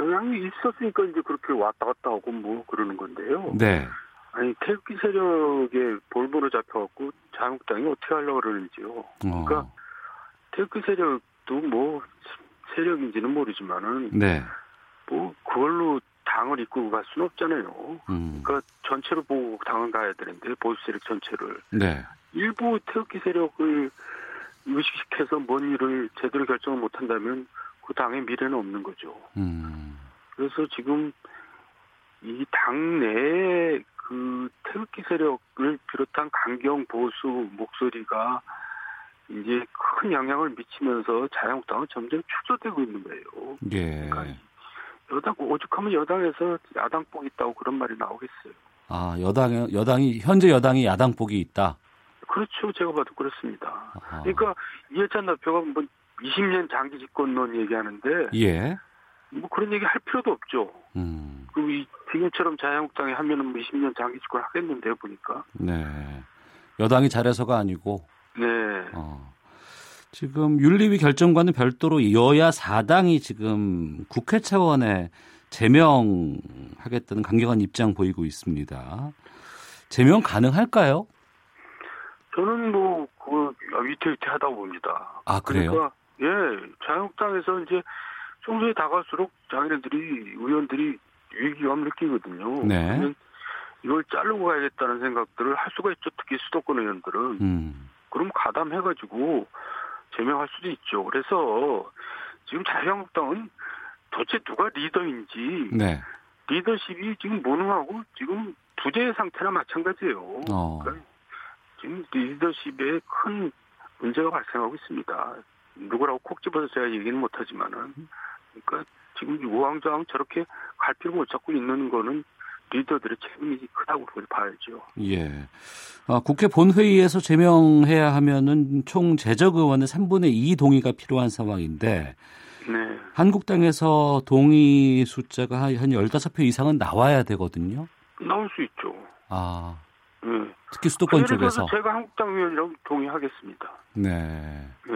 영향이 있었으니까 이제 그렇게 왔다 갔다 하고 뭐 그러는 건데요. 네. 아니 태극기 세력에 볼보로 잡혀갖고 자유한국당이 어떻게 하려고 그러는지요. 그러니까 어. 태극기 세력도 뭐 세력인지는 모르지만은 네. 뭐 그걸로 당을 이끌고 갈 수는 없잖아요. 음. 그러니까 전체를 보고 당을 가야 되는데 보수 세력 전체를. 네. 일부 태극기 세력을 의식시켜서 뭔 일을 제대로 결정을 못한다면 그 당의 미래는 없는 거죠. 음. 그래서 지금 이 당 내에 그 태극기 세력을 비롯한 강경 보수 목소리가 이제 큰 영향을 미치면서 자유한국당은 점점 축소되고 있는 거예요. 예. 그러니까 여당 오죽하면 여당에서 야당복이 있다고 그런 말이 나오겠어요. 아 여당 여당이 현재 여당이 야당복이 있다. 그렇죠. 제가 봐도 그렇습니다. 아하. 그러니까 이해찬 대표가 뭐 20년 장기 집권론 얘기하는데 예. 뭐 그런 얘기 할 필요도 없죠. 음. 그리고 이 지금처럼 자유한국당이 하면은 뭐 20년 장기 집권 하겠는데요, 보니까. 네. 여당이 잘해서가 아니고. 네. 어. 지금 윤리위 결정과는 별도로 여야 4당이 지금 국회 차원에 제명하겠다는 강경한 입장 보이고 있습니다. 제명 가능할까요? 저는 뭐, 그, 위태위태 하다고 봅니다. 아, 그래요? 그러니까, 예, 자유한국당에서 이제 총선에 다갈수록 자기네들이, 의원들이 위기감 느끼거든요. 네. 이걸 자르고 가야겠다는 생각들을 할 수가 있죠. 특히 수도권 의원들은. 음. 그럼 가담해가지고 제명할 수도 있죠. 그래서 지금 자유한국당은 도대체 누가 리더인지 네. 리더십이 지금 무능하고 지금 부재 상태나 마찬가지예요. 어. 그러니까 지금 리더십에 큰 문제가 발생하고 있습니다. 누구라고 콕 집어서 제가 얘기는 못하지만은 그러니까 지금 우왕좌왕 저렇게 갈피를 못 잡고 있는 거는 리더들의 책임이 크다고 봐야죠. 예. 아, 국회 본회의에서 제명해야 하면은 총 재적 의원의 3분의 2 동의가 필요한 상황인데 네. 한국당에서 동의 숫자가 한 15표 이상은 나와야 되거든요. 나올 수 있죠. 아. 네. 특히 수도권 쪽에서. 제가 한국당 의원이라고 동의하겠습니다. 네. 네.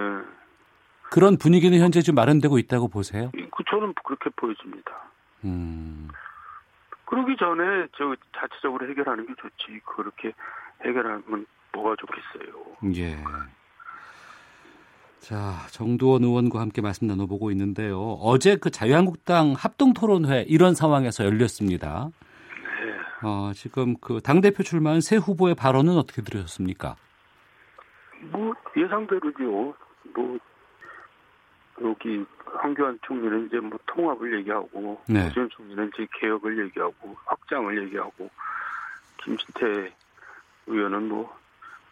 그런 분위기는 현재 좀 마련되고 있다고 보세요? 그 저는 그렇게 보여집니다. 음. 그러기 전에 저 자체적으로 해결하는 게 좋지. 그렇게 해결하면 뭐가 좋겠어요. 예. 자, 정두원 의원과 함께 말씀 나눠보고 있는데요. 어제 그 자유한국당 합동 토론회 이런 상황에서 열렸습니다. 네. 어, 지금 그 당대표 출마한 새 후보의 발언은 어떻게 들으셨습니까? 뭐 예상대로죠. 뭐 여기 황교안 총리는 이제 뭐 통합을 얘기하고 네. 오지원 총리는 이제 개혁을 얘기하고 확장을 얘기하고 김진태 의원은 뭐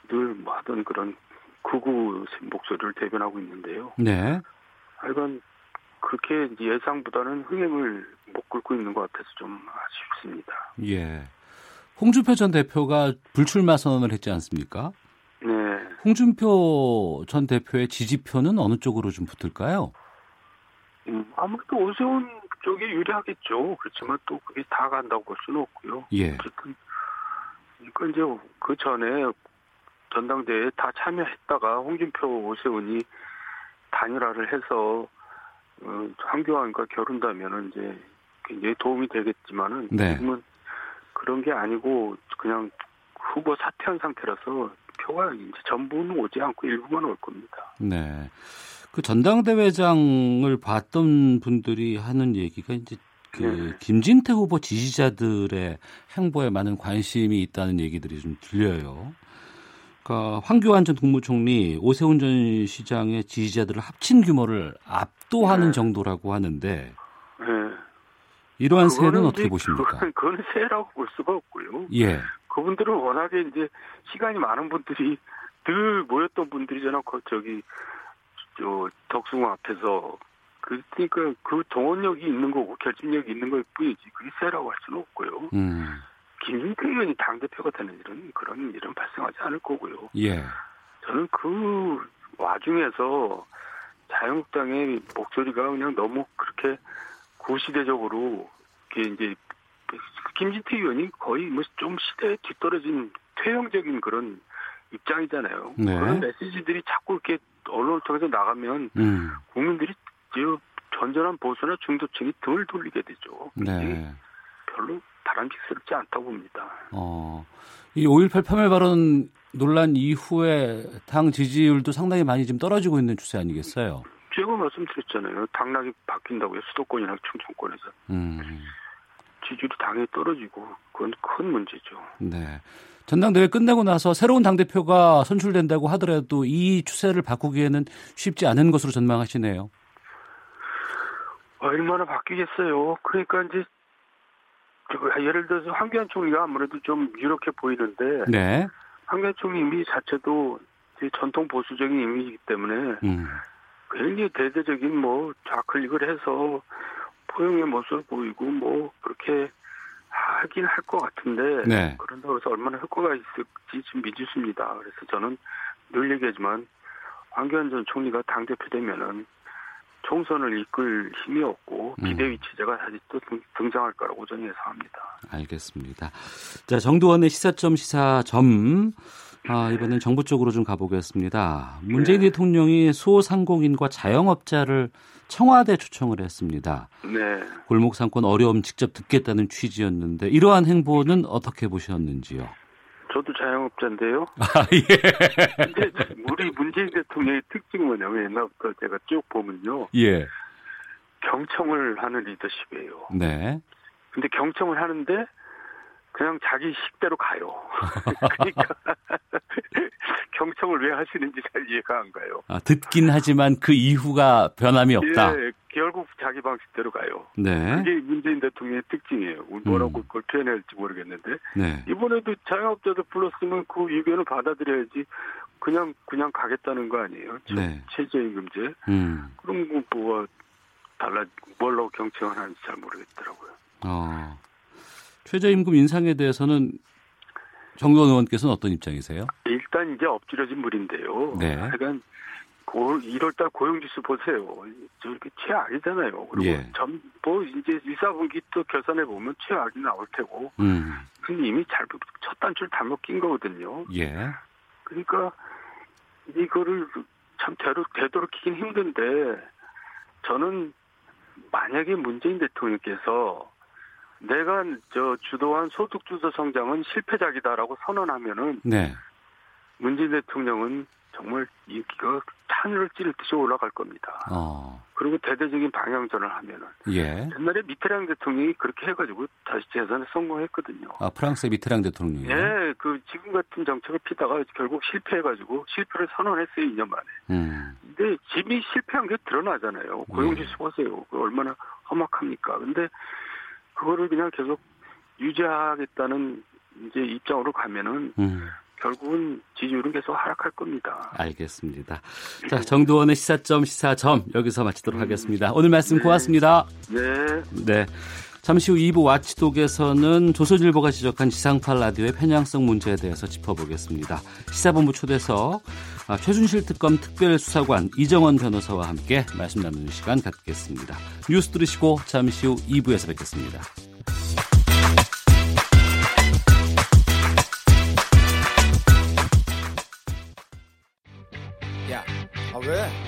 늘 뭐 하던 그런 극우 목소리를 대변하고 있는데요. 네. 하여간 그렇게 예상보다는 흥행을 못 끌고 있는 것 같아서 좀 아쉽습니다. 예. 홍준표 전 대표가 불출마 선언을 했지 않습니까? 네. 홍준표 전 대표의 지지표는 어느 쪽으로 좀 붙을까요? 음, 아무래도 오세훈 쪽에 유리하겠죠. 그렇지만 또 그게 다 간다고 볼 수는 없고요. 예. 어쨌든 그러니까 이제 그 전에 전당대회에 다 참여했다가 홍준표 오세훈이 단일화를 해서 어, 황교안과 결혼다면은 이제 굉장히 도움이 되겠지만은 네. 지금은 그런 게 아니고 그냥 후보 사퇴한 상태라서 표가 이제 전부는 오지 않고 일부만 올 겁니다. 네. 그 전당대회장을 봤던 분들이 하는 얘기가 이제 그 네. 김진태 후보 지지자들의 행보에 많은 관심이 있다는 얘기들이 좀 들려요. 그러니까 황교안 전 국무총리, 오세훈 전 시장의 지지자들을 합친 규모를 압도하는 네. 정도라고 하는데 네. 이러한 세는 어떻게 보십니까? 그거는, 그거는 세라고 볼 수가 없고요. 예. 그분들은 워낙에 이제 시간이 많은 분들이 늘 모였던 분들이잖아. 그 저기 저 덕숭 앞에서 그러니까 그 동원력이 있는 거고 결집력이 있는 걸 뿐이지 그게 세라고 할 수는 없고요. 음. 김진태 의원이 당 대표가 되는 일은 그런 일은 발생하지 않을 거고요. 예. 저는 그 와중에서 자유한국당의 목소리가 그냥 너무 그렇게 구시대적으로 이게 이제 김진태 의원이 거의 뭐 좀 시대에 뒤떨어진 퇴행적인 그런 입장이잖아요. 네. 그런 메시지들이 자꾸 이렇게 언론을 통해서 나가면 음. 국민들이 전전한 보수나 중도층이 등을 돌리게 되죠. 네. 별로 바람직스럽지 않다고 봅니다. 어. 이 5.18 파멸 발언 논란 이후에 당 지지율도 상당히 많이 좀 떨어지고 있는 추세 아니겠어요? 제가 말씀드렸잖아요. 당락이 바뀐다고요. 수도권이나 충청권에서. 음. 지지율이 당연히 떨어지고 그건 큰 문제죠. 네. 전당대회 끝나고 나서 새로운 당대표가 선출된다고 하더라도 이 추세를 바꾸기에는 쉽지 않은 것으로 전망하시네요. 얼마나 바뀌겠어요. 그러니까 이제 저 예를 들어서 황교안 총리가 아무래도 좀 유력해 보이는데 네. 황교안 총리 이미지 자체도 전통 보수적인 이미지이기 때문에 음. 굉장히 대대적인 뭐 좌클릭을 해서 포용의 모습을 보이고 뭐 그렇게 하긴 할 것 같은데 네. 그런다고 해서 얼마나 효과가 있을지 좀 미지수입니다. 그래서 저는 늘 얘기하지만 황교안 전 총리가 당 대표 되면은 총선을 이끌 힘이 없고 음. 비대위 체제가 다시 또 등- 등장할 거라고 저는 예상합니다. 알겠습니다. 자, 정두원의 시사점 시사점. 아, 이번엔 정부 쪽으로 좀 가보겠습니다. 문재인 네. 대통령이 소상공인과 자영업자를 청와대 초청을 했습니다. 네. 골목 상권 어려움 직접 듣겠다는 취지였는데 이러한 행보는 어떻게 보셨는지요? 저도 자영업자인데요. (laughs) 아, 예. 근데 우리 문재인 대통령의 특징은 뭐냐면 옛날부터 제가 쭉 보면요. 예. 경청을 하는 리더십이에요. 네. 근데 경청을 하는데 그냥 자기 식대로 가요. (laughs) 그러니까 (laughs) 경청을 왜 하시는지 잘 이해가 안 가요. 아, 듣긴 하지만 그 이후가 변함이 없다. 예, 결국 자기 방식대로 가요. 네. 그게 문재인 대통령의 특징이에요. 뭐라고 음. 그걸 표현해야 할지 모르겠는데 네. 이번에도 자영업자들 불렀으면 그 의견을 받아들여야지 그냥 그냥 가겠다는 거 아니에요. 저 네. 최저임금제. 음. 그럼 뭐 달라 뭘로 경청을 하는지 잘 모르겠더라고요. 어. 최저임금 인상에 대해서는 정도원 의원께서는 어떤 입장이세요? 일단 이제 엎질러진 물인데요. 네. 하여간 고, 1월달 고용지수 보세요. 저렇게 최악이잖아요. 그리고 예. 전, 뭐 이제 1, 4분기 또 결산해 보면 최악이 나올 테고. 음. 근데 이미 잘못 첫 단추를 잘못 낀 거거든요. 예. 그러니까 이거를 참 되도, 되도록이긴 힘든데 저는 만약에 문재인 대통령께서 내가 저 주도한 소득 주도 성장은 실패작이다라고 선언하면은 네. 문재인 대통령은 정말 인기가 하늘을 찌를 듯이 올라갈 겁니다. 어. 그리고 대대적인 방향전을 하면은 예. 옛날에 미테랑 대통령이 그렇게 해가지고 다시 재선에 성공했거든요. 아, 프랑스의 미테랑 대통령이요. 예, 그 지금 같은 정책을 피다가 결국 실패해가지고 실패를 선언했어요 2년 만에. 음. 근데 집이 실패한 게 드러나잖아요. 고용지수 보세요. 그 얼마나 험악합니까? 근데 그거를 그냥 계속 유지하겠다는 이제 입장으로 가면은 음. 결국은 지지율은 계속 하락할 겁니다. 알겠습니다. 자, 정두원의 시사점 시사점 여기서 마치도록 하겠습니다. 오늘 말씀 네. 고맙습니다. 네. 네. 잠시 후 2부 와치독에서는 조선일보가 지적한 지상파 라디오의 편향성 문제에 대해서 짚어보겠습니다. 시사본부 초대석 아, 최준실 특검 특별수사관 이정원 변호사와 함께 말씀 나누는 시간 갖겠습니다. 뉴스 들으시고 잠시 후 2부에서 뵙겠습니다. 야, 아 왜?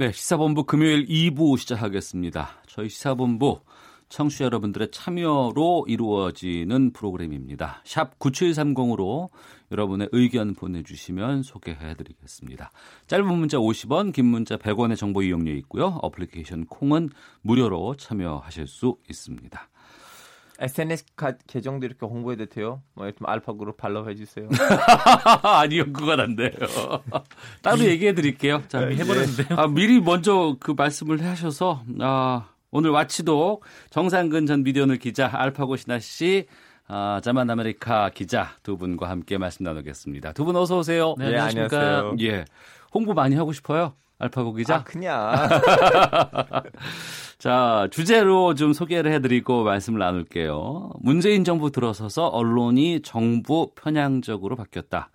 네, 시사본부 금요일 2부 시작하겠습니다. 저희 시사본부 청취자 여러분들의 참여로 이루어지는 프로그램입니다. 샵 9730으로 여러분의 의견 보내주시면 소개해드리겠습니다. 짧은 문자 50원, 긴 문자 100원의 정보 이용료 있고요. 어플리케이션 콩은 무료로 참여하실 수 있습니다. SNS 가, 계정도 이렇게 홍보해도 돼요? 뭐 들면 알파그룹 팔로우 해주세요. 아니요, 그건 안 돼요. 따로 얘기해 드릴게요. 자, 이미 해버렸는데요. 아, 미리 먼저 그 말씀을 하셔서, 아, 오늘 watchdog 정상근 전 미디어오늘 기자, 알파고 시나씨, 아, 자만 아메리카 기자 두 분과 함께 말씀 나누겠습니다. 두 분 어서 오세요. 네, 네 안녕하세요. 예. 홍보 많이 하고 싶어요. 알파고 기자. 아, 그냥. (laughs) 자, 주제로 좀 소개를 해드리고 말씀을 나눌게요. 문재인 정부 들어서서 언론이 정부 편향적으로 바뀌었다.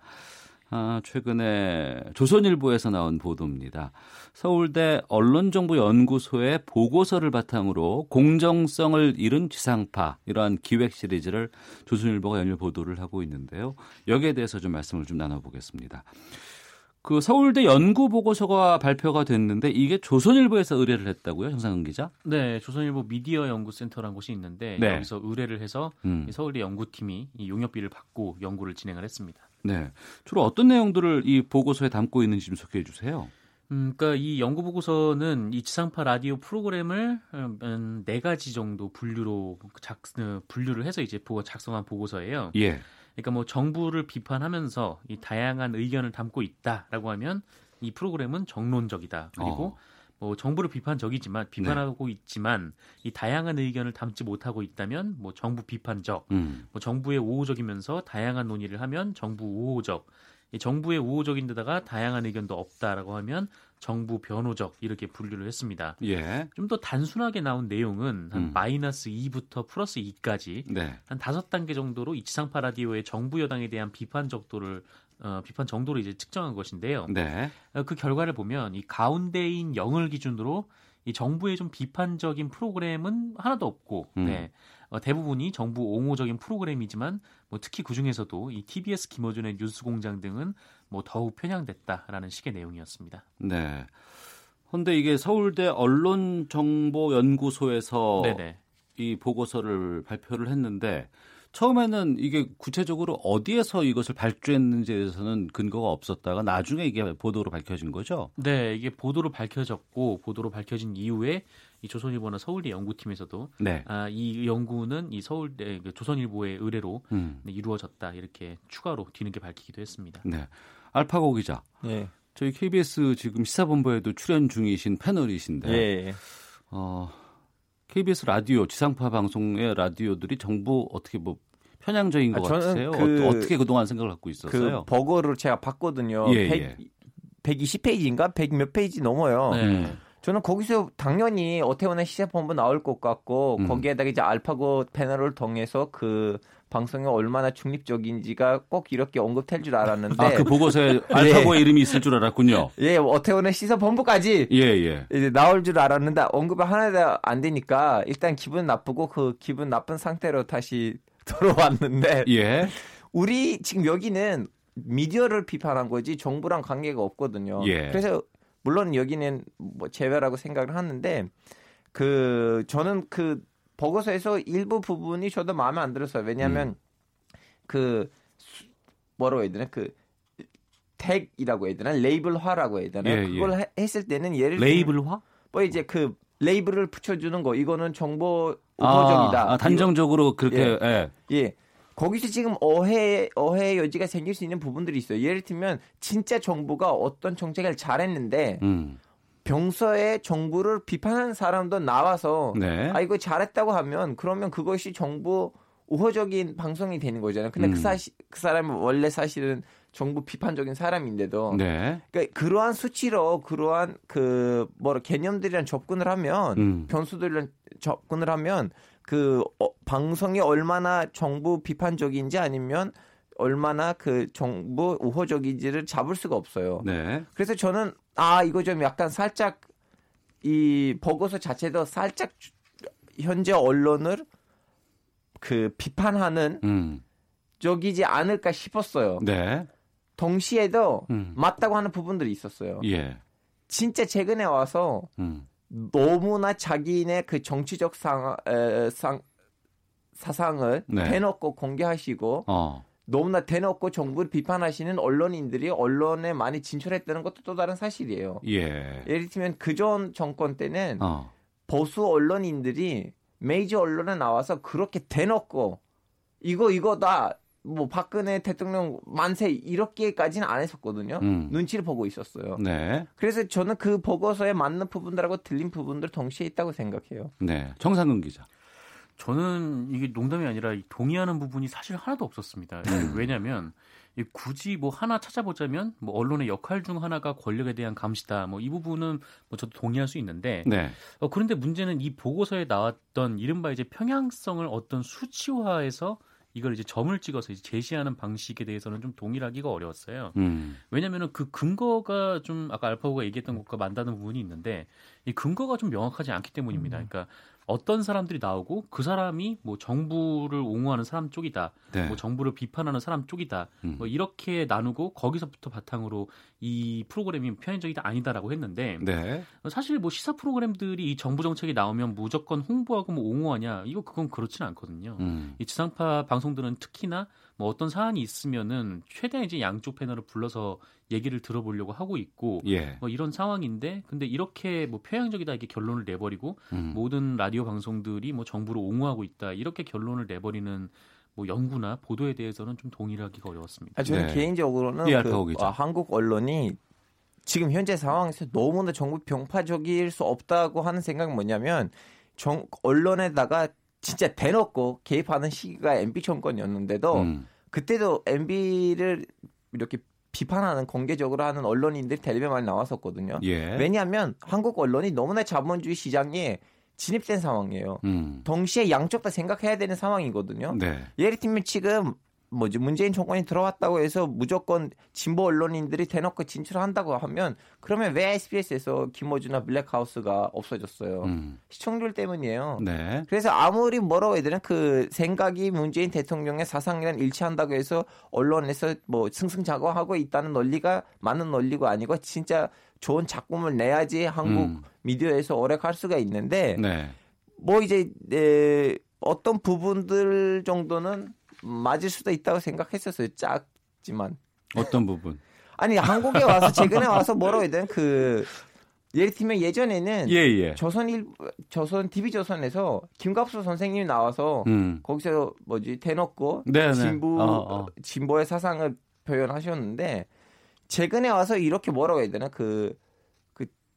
아, 최근에 조선일보에서 나온 보도입니다. 서울대 언론정보연구소의 보고서를 바탕으로 공정성을 잃은 지상파 이러한 기획 시리즈를 조선일보가 연일 보도를 하고 있는데요. 여기에 대해서 좀 말씀을 좀 나눠보겠습니다. 그 서울대 연구 보고서가 발표가 됐는데 이게 조선일보에서 의뢰를 했다고요, 정상근 기자? 네, 조선일보 미디어 연구센터라는 곳이 있는데 네. 여기서 의뢰를 해서 음. 이 서울대 연구팀이 이 용역비를 받고 연구를 진행을 했습니다. 네, 주로 어떤 내용들을 이 보고서에 담고 있는지 좀 소개해 주세요. 음, 그러니까 이 연구 보고서는 이 지상파 라디오 프로그램을 음, 네 가지 정도 분류로 작 어, 분류를 해서 이제 보고 작성한 보고서예요. 예. 그러니까 뭐 정부를 비판하면서 이 다양한 의견을 담고 있다라고 하면 이 프로그램은 정론적이다. 그리고 어. 뭐 정부를 비판적이지만 비판하고 있지만 이 다양한 의견을 담지 못하고 있다면 뭐 정부 비판적, 음. 뭐 정부의 우호적이면서 다양한 논의를 하면 정부 우호적, 이 정부의 우호적인 데다가 다양한 의견도 없다라고 하면 정부 변호적 이렇게 분류를 했습니다. 예. 좀 더 단순하게 나온 내용은 한 음. 마이너스 2부터 플러스 2까지 네. 한 다섯 단계 정도로 이 지상파 라디오의 정부 여당에 대한 비판 적도를 어, 비판 정도로 이제 측정한 것인데요. 네. 어, 그 결과를 보면 이 가운데인 0을 기준으로 이 정부의 좀 비판적인 프로그램은 하나도 없고, 음. 네. 어, 대부분이 정부 옹호적인 프로그램이지만 뭐 특히 그 중에서도 이 TBS 김어준의 뉴스공장 등은 뭐 더욱 편향됐다라는 식의 내용이었습니다. 네. 그런데 이게 서울대 언론정보연구소에서 네네. 이 보고서를 발표를 했는데 처음에는 이게 구체적으로 어디에서 이것을 발주했는지에 대해서는 근거가 없었다가 나중에 이게 보도로 밝혀진 거죠? 네, 이게 보도로 밝혀졌고 보도로 밝혀진 이후에 이 조선일보나 서울대 연구팀에서도 네. 아, 이 연구는 이 서울대 그 조선일보의 의뢰로 음. 네, 이루어졌다 이렇게 추가로 뒤늦게 밝히기도 했습니다. 네, 알파고 기자. 네. 저희 KBS 지금 시사본부에도 출연 중이신 패널이신데, 예. 어, KBS 라디오 지상파 방송의 라디오들이 정부 어떻게 뭐 편향적인 것 아, 같으세요? 그, 어떻게 그동안 생각을 갖고 있었어요? 그 버거를 제가 봤거든요. 예, 100, 예. 120페이지인가 100 몇 페이지 넘어요. 네. 저는 거기서 당연히 어태원의 시사본부 나올 것 같고 음. 거기에다가 이제 알파고 패널을 통해서 그 방송이 얼마나 중립적인지가 꼭 이렇게 언급될 줄 알았는데 아그 보고서에 (laughs) 알파고의 예. 이름이 있을 줄 알았군요. 예, 어태원의 시사본부까지 예, 예. 이제 나올 줄 알았는데 언급이 하나도 안 되니까 일단 기분 나쁘고 그 기분 나쁜 상태로 다시 (laughs) 돌아왔는데 예. 우리 지금 여기는 미디어를 비판한 거지 정부랑 관계가 없거든요. 예. 그래서 물론 여기는 뭐 제외라고 생각을 하는데 그 저는 그 보고서에서 일부 부분이 저도 마음에 안 들었어요. 왜냐하면 음. 그 뭐라고 해야 되나 그 택이라고 해야 되나 레이블화라고 해야 되나 예, 그걸 예. 했을 때는 예를 레이블화? 뭐 이제 그 레이블을 붙여주는 거 이거는 정보 우호적이다. 아, 아, 단정적으로 그렇게 예. 예. 예. 거기서 지금 어해 어해 여지가 생길 수 있는 부분들이 있어요. 예를 들면 진짜 정부가 어떤 정책을 잘했는데 음. 병서에 정부를 비판하는 사람도 나와서 네. 아 이거 잘했다고 하면 그러면 그것이 정부 우호적인 방송이 되는 거잖아요. 근데 그 음. 그 사실 그 사람은 원래 사실은 정부 비판적인 사람인데도 네. 그러니까 그러한 수치로 그러한 그 뭐라 개념들이랑 접근을 하면 음. 변수들이랑 접근을 하면 그 어, 방송이 얼마나 정부 비판적인지 아니면 얼마나 그 정부 우호적인지를 잡을 수가 없어요. 네. 그래서 저는 아 이거 좀 약간 살짝 이 보고서 자체도 살짝 현재 언론을 그 비판하는 음. 적이지 않을까 싶었어요. 네. 동시에도 음. 맞다고 하는 부분들이 있었어요. 예. 진짜 최근에 와서 음. 너무나 자기네 그 정치적 상, 에, 상 사상을 네. 대놓고 공개하시고 어. 너무나 대놓고 정부를 비판하시는 언론인들이 언론에 많이 진출했다는 것도 또 다른 사실이에요. 예. 예를 들면 그 전 정권 때는 어. 보수 언론인들이 메이저 언론에 나와서 그렇게 대놓고 이거 이거다 뭐 박근혜 대통령 만세 이렇게까지는 안 했었거든요. 음. 눈치를 보고 있었어요. 네. 그래서 저는 그 보고서에 맞는 부분들하고 틀린 부분들 동시에 있다고 생각해요. 네. 정상근 기자. 저는 이게 농담이 아니라 동의하는 부분이 사실 하나도 없었습니다. 음. 왜냐하면 굳이 뭐 하나 찾아보자면 뭐 언론의 역할 중 하나가 권력에 대한 감시다. 뭐 이 부분은 뭐 저도 동의할 수 있는데 네. 어, 그런데 문제는 이 보고서에 나왔던 이른바 이제 평양성을 어떤 수치화해서 이걸 이제 점을 찍어서 이제 제시하는 방식에 대해서는 좀 동일하기가 어려웠어요. 음. 왜냐하면 그 근거가 좀 아까 알파고가 얘기했던 것과 맞다는 부분이 있는데 이 근거가 좀 명확하지 않기 때문입니다. 음. 그러니까 어떤 사람들이 나오고 그 사람이 뭐 정부를 옹호하는 사람 쪽이다, 네. 뭐 정부를 비판하는 사람 쪽이다, 음. 뭐 이렇게 나누고 거기서부터 바탕으로 이 프로그램이 편의적이다 아니다라고 했는데 네. 사실 뭐 시사 프로그램들이 이 정부 정책이 나오면 무조건 홍보하고 뭐 옹호하냐 이거 그건 그렇지는 않거든요. 음. 이 지상파 방송들은 특히나 뭐 어떤 사안이 있으면은 최대한 이제 양쪽 패널을 불러서 얘기를 들어보려고 하고 있고 예. 뭐 이런 상황인데 근데 이렇게 뭐 표양적이다 이렇게 결론을 내버리고 음. 모든 라디오 방송들이 뭐 정부를 옹호하고 있다 이렇게 결론을 내버리는 뭐 연구나 보도에 대해서는 좀 동일하기가 어려웠습니다. 아, 저는 네. 개인적으로는 예, 그, 아, 한국 언론이 지금 현재 상황에서 너무나 정부 병파적일 수 없다고 하는 생각은 뭐냐면 정, 언론에다가 진짜 대놓고 개입하는 시기가 MB 정권이었는데도 음. 그때도 MB를 이렇게 비판하는 공개적으로 하는 언론인들이 텔레비에 많이 나왔었거든요. 예. 왜냐하면 한국 언론이 너무나 자본주의 시장에 진입된 상황이에요. 음. 동시에 양쪽 다 생각해야 되는 상황이거든요. 네. 예를 들면 지금 뭐지 문재인 정권이 들어왔다고 해서 무조건 진보 언론인들이 대놓고 진출한다고 하면 그러면 왜 SBS에서 김어준나 블랙하우스가 없어졌어요? 음. 시청률 때문이에요. 네. 그래서 아무리 뭐라고 되나 그 생각이 문재인 대통령의 사상이랑 일치한다고 해서 언론에서 뭐 승승장구하고 있다는 논리가 맞는 논리가 아니고 진짜 좋은 작품을 내야지 한국 음. 미디어에서 오래 갈 수가 있는데 네. 뭐 이제 에, 어떤 부분들 정도는 맞을 수도 있다고 생각했었어요. 작지만. 어떤 부분? (laughs) 아니 한국에 와서 최근에 와서 뭐라고 해야 되나 그 예를 들면 예전에는 예, 예. 조선 일 조선 TV 조선에서 김갑수 선생님이 나와서 음. 거기서 뭐지 대놓고 네네. 네. 진보 어, 어. 진보의 사상을 표현하셨는데 최근에 와서 이렇게 뭐라고 해야 되나 그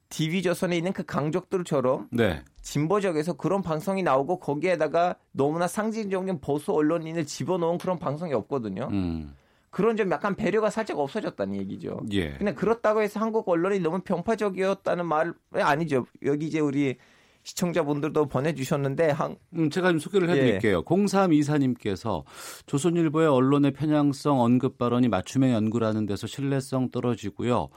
TV 조선에 있는 그 강족들처럼 네. 진보적에서 그런 방송이 나오고 거기에다가 너무나 상징적인 보수 언론인을 집어넣은 그런 방송이 없거든요. 음. 그런 좀 약간 배려가 살짝 없어졌다는 얘기죠. 예. 근데 그렇다고 해서 한국 언론이 너무 편파적이었다는 말은 아니죠. 여기 이제 우리 시청자분들도 보내주셨는데 한... 음, 제가 좀 소개를 해드릴게요. 예. 0324님께서 조선일보의 언론의 편향성 언급 발언이 맞춤형 연구라는 데서 신뢰성 떨어지고요.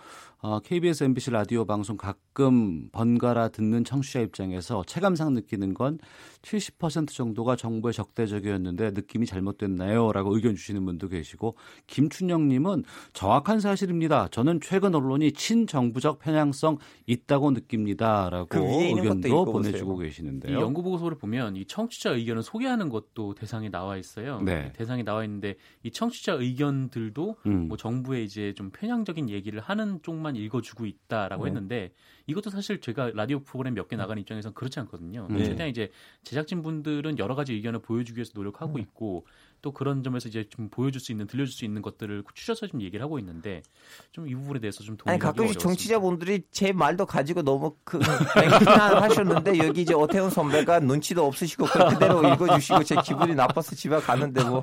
어, KBS, MBC 라디오 방송 가끔 번갈아 듣는 청취자 입장에서 체감상 느끼는 건 70% 정도가 정부의 적대적이었는데 느낌이 잘못됐나요? 라고 의견 주시는 분도 계시고 김춘영님은 정확한 사실입니다. 저는 최근 언론이 친정부적 편향성 있다고 느낍니다. 라고 그 의견도 보내주고 계시는데요. 이 연구 보고서를 보면 이 청취자 의견을 소개하는 것도 대상에 나와 있어요. 네. 대상에 나와 있는데 이 청취자 의견들도 음. 뭐 정부의 이제 좀 편향적인 얘기를 하는 쪽만 읽어주고 있다라고 네. 했는데 이것도 사실 제가 라디오 프로그램 몇 개 나가는 입장에서는 그렇지 않거든요. 네. 최대한 이제 제작진 분들은 여러 가지 의견을 보여주기 위해서 노력하고 음. 있고 또 그런 점에서 이제 좀 보여줄 수 있는 들려줄 수 있는 것들을 추려서 좀 얘기를 하고 있는데 좀 이 부분에 대해서 좀 동의하기 아니 가끔씩 정치자분들이 제 말도 가지고 너무 그 맹신을 하셨는데 여기 이제 오태훈 선배가 눈치도 없으시고 그대로 읽어주시고 제 기분이 나빠서 집에 가는데 뭐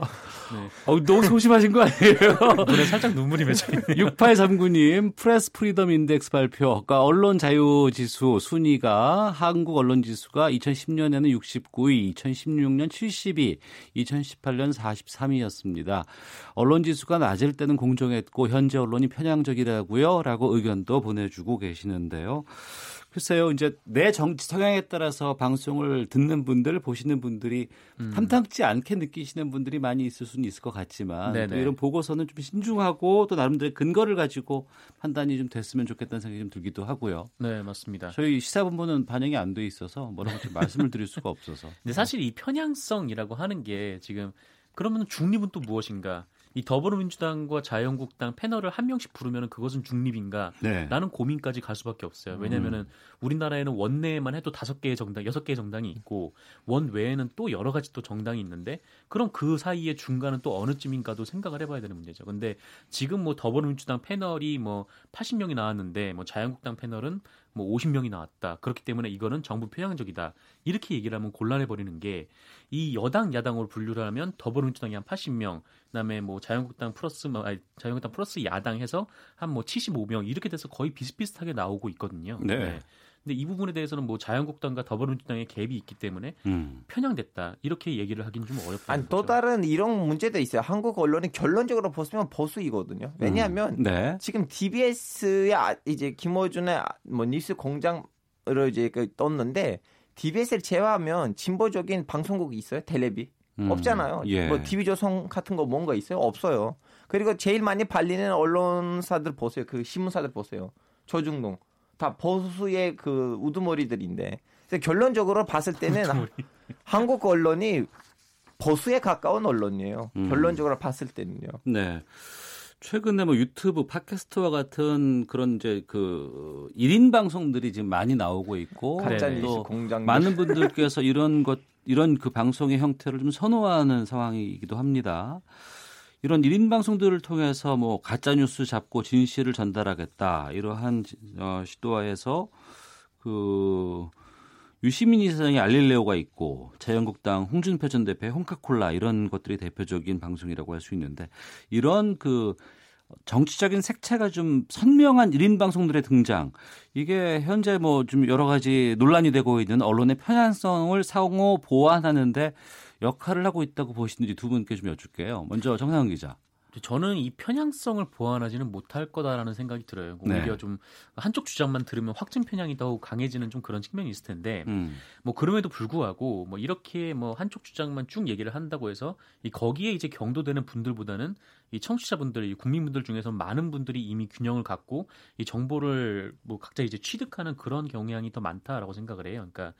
네. 어, 너무 소심하신 거 아니에요? (laughs) 눈에 살짝 눈물이 맺혀 있네요. 6839님 Press Freedom Index 발표. 그러니까 언론 자유 지수 순위가 한국 언론 지수가 2010년에는 69위, 2016년 72, 2018년 4 43위였습니다. 언론 지수가 낮을 때는 공정했고 현재 언론이 편향적이라고요? 라고 의견도 보내주고 계시는데요. 글쎄요, 이제 내 정치 성향에 따라서 방송을 듣는 분들, 보시는 분들이 음. 탐탁지 않게 느끼시는 분들이 많이 있을 수는 있을 것 같지만 또 이런 보고서는 좀 신중하고 또 나름대로 근거를 가지고 판단이 좀 됐으면 좋겠다는 생각이 좀 들기도 하고요. 네, 맞습니다. 저희 시사본부는 반영이 안 돼 있어서 뭐라고 좀 말씀을 드릴 수가 없어서. 근데 사실 이 편향성이라고 하는 게 지금 그러면 중립은 또 무엇인가? 이 더불어민주당과 자유한국당 패널을 한 명씩 부르면 그것은 중립인가? 네. 라는 고민까지 갈 수밖에 없어요. 왜냐면은 음. 우리나라에는 원내에만 해도 다섯 개의 정당, 여섯 개의 정당이 있고 원 외에는 또 여러 가지 또 정당이 있는데 그럼 그 사이에 중간은 또 어느쯤인가도 생각을 해봐야 되는 문제죠. 근데 지금 뭐 더불어민주당 패널이 뭐 80명이 나왔는데 뭐 자유한국당 패널은 뭐 50명이 나왔다. 그렇기 때문에 이거는 정부 편향적이다. 이렇게 얘기를 하면 곤란해 버리는 게 이 여당 야당으로 분류를 하면 더불어민주당이 한 80명, 그다음에 뭐 자유한국당 플러스 뭐 아니, 자유한국당 플러스 야당 해서 한 뭐 75명 이렇게 돼서 거의 비슷비슷하게 나오고 있거든요. 네. 네. 근데 이 부분에 대해서는 뭐 자유한국당과 더불어민주당의 갭이 있기 때문에 음. 편향됐다 이렇게 얘기를 하기는 좀 어렵다. 아니 또 다른 이런 문제도 있어요. 한국 언론이 결론적으로 보시면 보수이거든요. 왜냐하면 음. 네. 지금 DBS의 아, 이제 김호준의 뭐 뉴스 공장으로 이제 그 떴는데 DBS를 제외하면 진보적인 방송국이 있어요? 텔레비 음. 없잖아요. 예. 뭐 TV조선 같은 거 뭔가 있어요? 없어요. 그리고 제일 많이 발리는 언론사들 보세요. 그 신문사들 보세요. 조중동. 다 보수의 그 우두머리들인데 결론적으로 봤을 때는 한국 언론이 보수에 가까운 언론이에요. 음. 결론적으로 봤을 때는요. 네. 최근에 뭐 유튜브 팟캐스트와 같은 그런 이제 그 1인 방송들이 지금 많이 나오고 있고 또 공장 많은 분들께서 이런 것 이런 그 방송의 형태를 좀 선호하는 상황이기도 합니다. 이런 1인 방송들을 통해서 뭐 가짜 뉴스 잡고 진실을 전달하겠다 이러한 어, 시도하에서 그 유시민이 세상에 알릴레오가 있고 자유한국당 홍준표 전 대표의 홍카콜라 이런 것들이 대표적인 방송이라고 할 수 있는데 이런 그 정치적인 색채가 좀 선명한 1인 방송들의 등장. 이게 현재 뭐 좀 여러 가지 논란이 되고 있는 언론의 편향성을 상호 보완하는데 역할을 하고 있다고 보시는지 두 분께 좀 여쭐게요. 먼저 정상훈 기자. 저는 이 편향성을 보완하지는 못할 거다라는 생각이 들어요. 네. 오히려 네. 좀 한쪽 주장만 들으면 확증 편향이 더욱 강해지는 좀 그런 측면이 있을 텐데, 음. 뭐 그럼에도 불구하고 뭐 이렇게 뭐 한쪽 주장만 쭉 얘기를 한다고 해서 이 거기에 이제 경도되는 분들보다는 이 청취자분들, 이 국민분들 중에서 많은 분들이 이미 균형을 갖고 이 정보를 뭐 각자 이제 취득하는 그런 경향이 더 많다라고 생각을 해요. 그러니까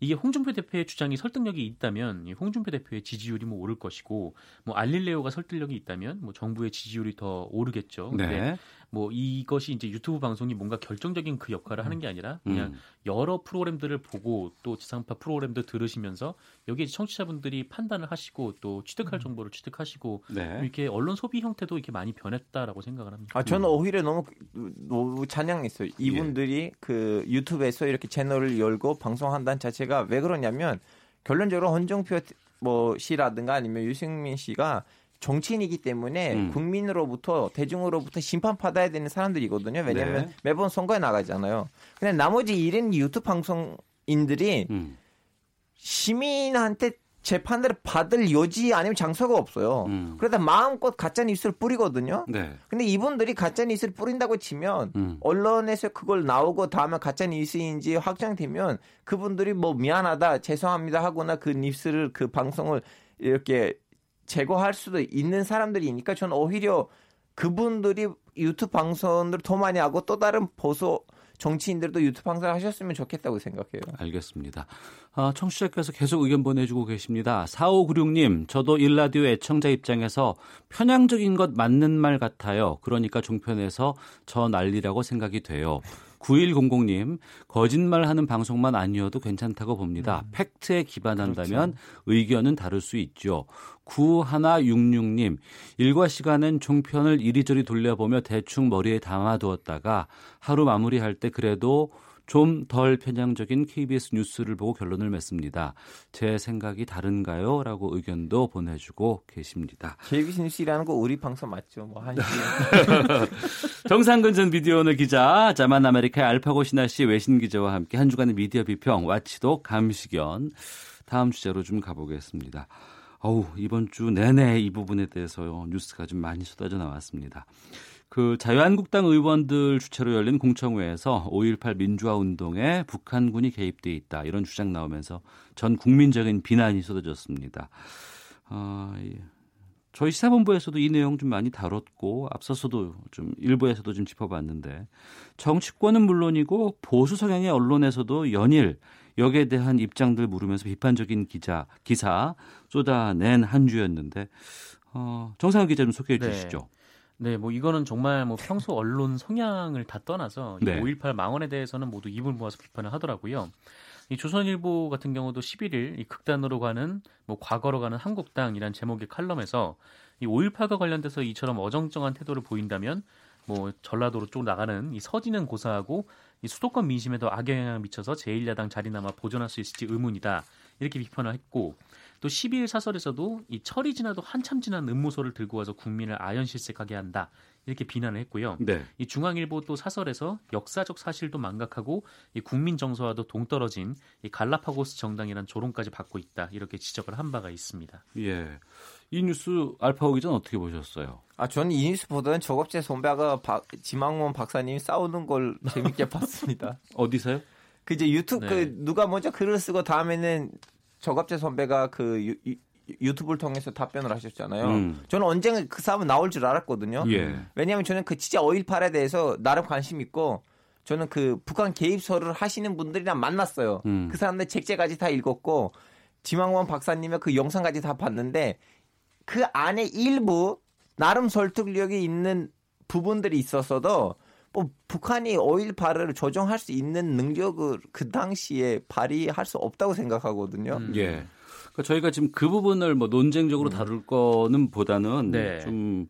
이게 홍준표 대표의 주장이 설득력이 있다면 이 홍준표 대표의 지지율이 뭐 오를 것이고 뭐 알릴레오가 설득력이 있다면 뭐 정부의 지지율이 더 오르겠죠. 네. 뭐 이것이 이제 유튜브 방송이 뭔가 결정적인 그 역할을 하는 게 아니라 그냥 음. 여러 프로그램들을 보고 또 지상파 프로그램도 들으시면서 여기에 청취자분들이 판단을 하시고 또 취득할 음. 정보를 취득하시고 네. 이렇게 언론 소비 형태도 이렇게 많이 변했다라고 생각을 합니다. 아 저는 오히려 너무 너무 찬양했어요. 이분들이 예. 그 유튜브에서 이렇게 채널을 열고 방송한다는 자체가 왜 그러냐면 결론적으로 헌정표 뭐 씨라든가 아니면 유승민 씨가 정치인이기 때문에 음. 국민으로부터 대중으로부터 심판받아야 되는 사람들이거든요. 왜냐하면 네. 매번 선거에 나가잖아요. 근데 나머지 일인 유튜브 방송인들이 음. 시민한테 재판을 받을 여지 아니면 장소가 없어요. 음. 그러다 마음껏 가짜 뉴스를 뿌리거든요. 네. 근데 이분들이 가짜 뉴스를 뿌린다고 치면 음. 언론에서 그걸 나오고 다음에 가짜 뉴스인지 확정되면 그분들이 뭐 미안하다, 죄송합니다 하거나 그 뉴스를 그 방송을 이렇게 제거할 수도 있는 사람들이니까 저는 오히려 그분들이 유튜브 방송을 더 많이 하고 또 다른 보수 정치인들도 유튜브 방송을 하셨으면 좋겠다고 생각해요. 알겠습니다. 아, 청취자께서 계속 의견 보내주고 계십니다. 4596님, 저도 일라디오 애청자 입장에서 편향적인 것 맞는 말 같아요. 그러니까 종편에서 저 난리라고 생각이 돼요. 9100님, 거짓말하는 방송만 아니어도 괜찮다고 봅니다. 음. 팩트에 기반한다면 그렇죠. 의견은 다를 수 있죠. 9166님, 일과 시간은 종편을 이리저리 돌려보며 대충 머리에 담아두었다가 하루 마무리할 때 그래도 좀 덜 편향적인 KBS 뉴스를 보고 결론을 맺습니다. 제 생각이 다른가요? 라고 의견도 보내주고 계십니다. KBS 뉴스라는 거 우리 방송 맞죠? 뭐 한 시. (laughs) 정상근 전 미디어오늘 기자, 자만 아메리카의 알파고 신하 씨 외신 기자와 함께 한 주간의 미디어 비평, 와치도 감시견. 다음 주제로 좀 가보겠습니다. 어우, 이번 주 내내 이 부분에 대해서 뉴스가 좀 많이 쏟아져 나왔습니다. 그 자유한국당 의원들 주최로 열린 공청회에서 5.18 민주화 운동에 북한군이 개입돼 있다 이런 주장 나오면서 전 국민적인 비난이 쏟아졌습니다. 어, 저희 시사본부에서도 이 내용 좀 많이 다뤘고 앞서서도 좀 일부에서도 좀 짚어봤는데 정치권은 물론이고 보수 성향의 언론에서도 연일 여기에 대한 입장들 물으면서 비판적인 기자 기사 쏟아낸 한 주였는데 어, 정상훈 기자 좀 소개해 네. 주시죠. 네, 뭐 이거는 정말 뭐 평소 언론 성향을 다 떠나서 네. 5.18 망언에 대해서는 모두 입을 모아서 비판을 하더라고요. 이 조선일보 같은 경우도 11일 이 극단으로 가는 뭐 과거로 가는 한국당이란 제목의 칼럼에서 이 5.18과 관련돼서 이처럼 어정쩡한 태도를 보인다면 뭐 전라도로 쭉 나가는 이 서지는 고사하고 이 수도권 민심에도 악영향을 미쳐서 제1야당 자리남아 보존할 수 있을지 의문이다. 이렇게 비판을 했고 또 12일 사설에서도 이 철이 지나도 한참 지난 음모소를 들고 와서 국민을 아연실색하게 한다. 이렇게 비난을 했고요. 네. 이 중앙일보 또 사설에서 역사적 사실도 망각하고 이 국민 정서와도 동떨어진 이 갈라파고스 정당이란 조롱까지 받고 있다. 이렇게 지적을 한 바가 있습니다. 예. 이 뉴스 알파 오기 전 어떻게 보셨어요? 아 저는 이 뉴스 보던 저겁제 손배가 지망원 박사님 싸우는 걸 (laughs) 재밌게 봤습니다. 어디서요? 그 이제 유튜브 네. 그 누가 먼저 글을 쓰고 다음에는 저갑재 선배가 그 유, 유 튜브를 통해서 답변을 하셨잖아요. 음. 저는 언젠가 그 싸움 나올 줄 알았거든요. 예. 왜냐하면 저는 그 진짜 어일팔에 대해서 나름 관심 있고 저는 그 북한 개입설을 하시는 분들이랑 만났어요. 음. 그 사람들 책제까지 다 읽었고 지망원 박사님의 그 영상까지 다 봤는데 그 안에 일부 나름 설득력이 있는 부분들이 있었어도 뭐 북한이 5.18을 조정할 수 있는 능력을 그 당시에 발휘할 수 없다고 생각하거든요. 음. 예. 그러니까 저희가 지금 그 부분을 뭐 논쟁적으로 음. 다룰 거는 보다는 네. 좀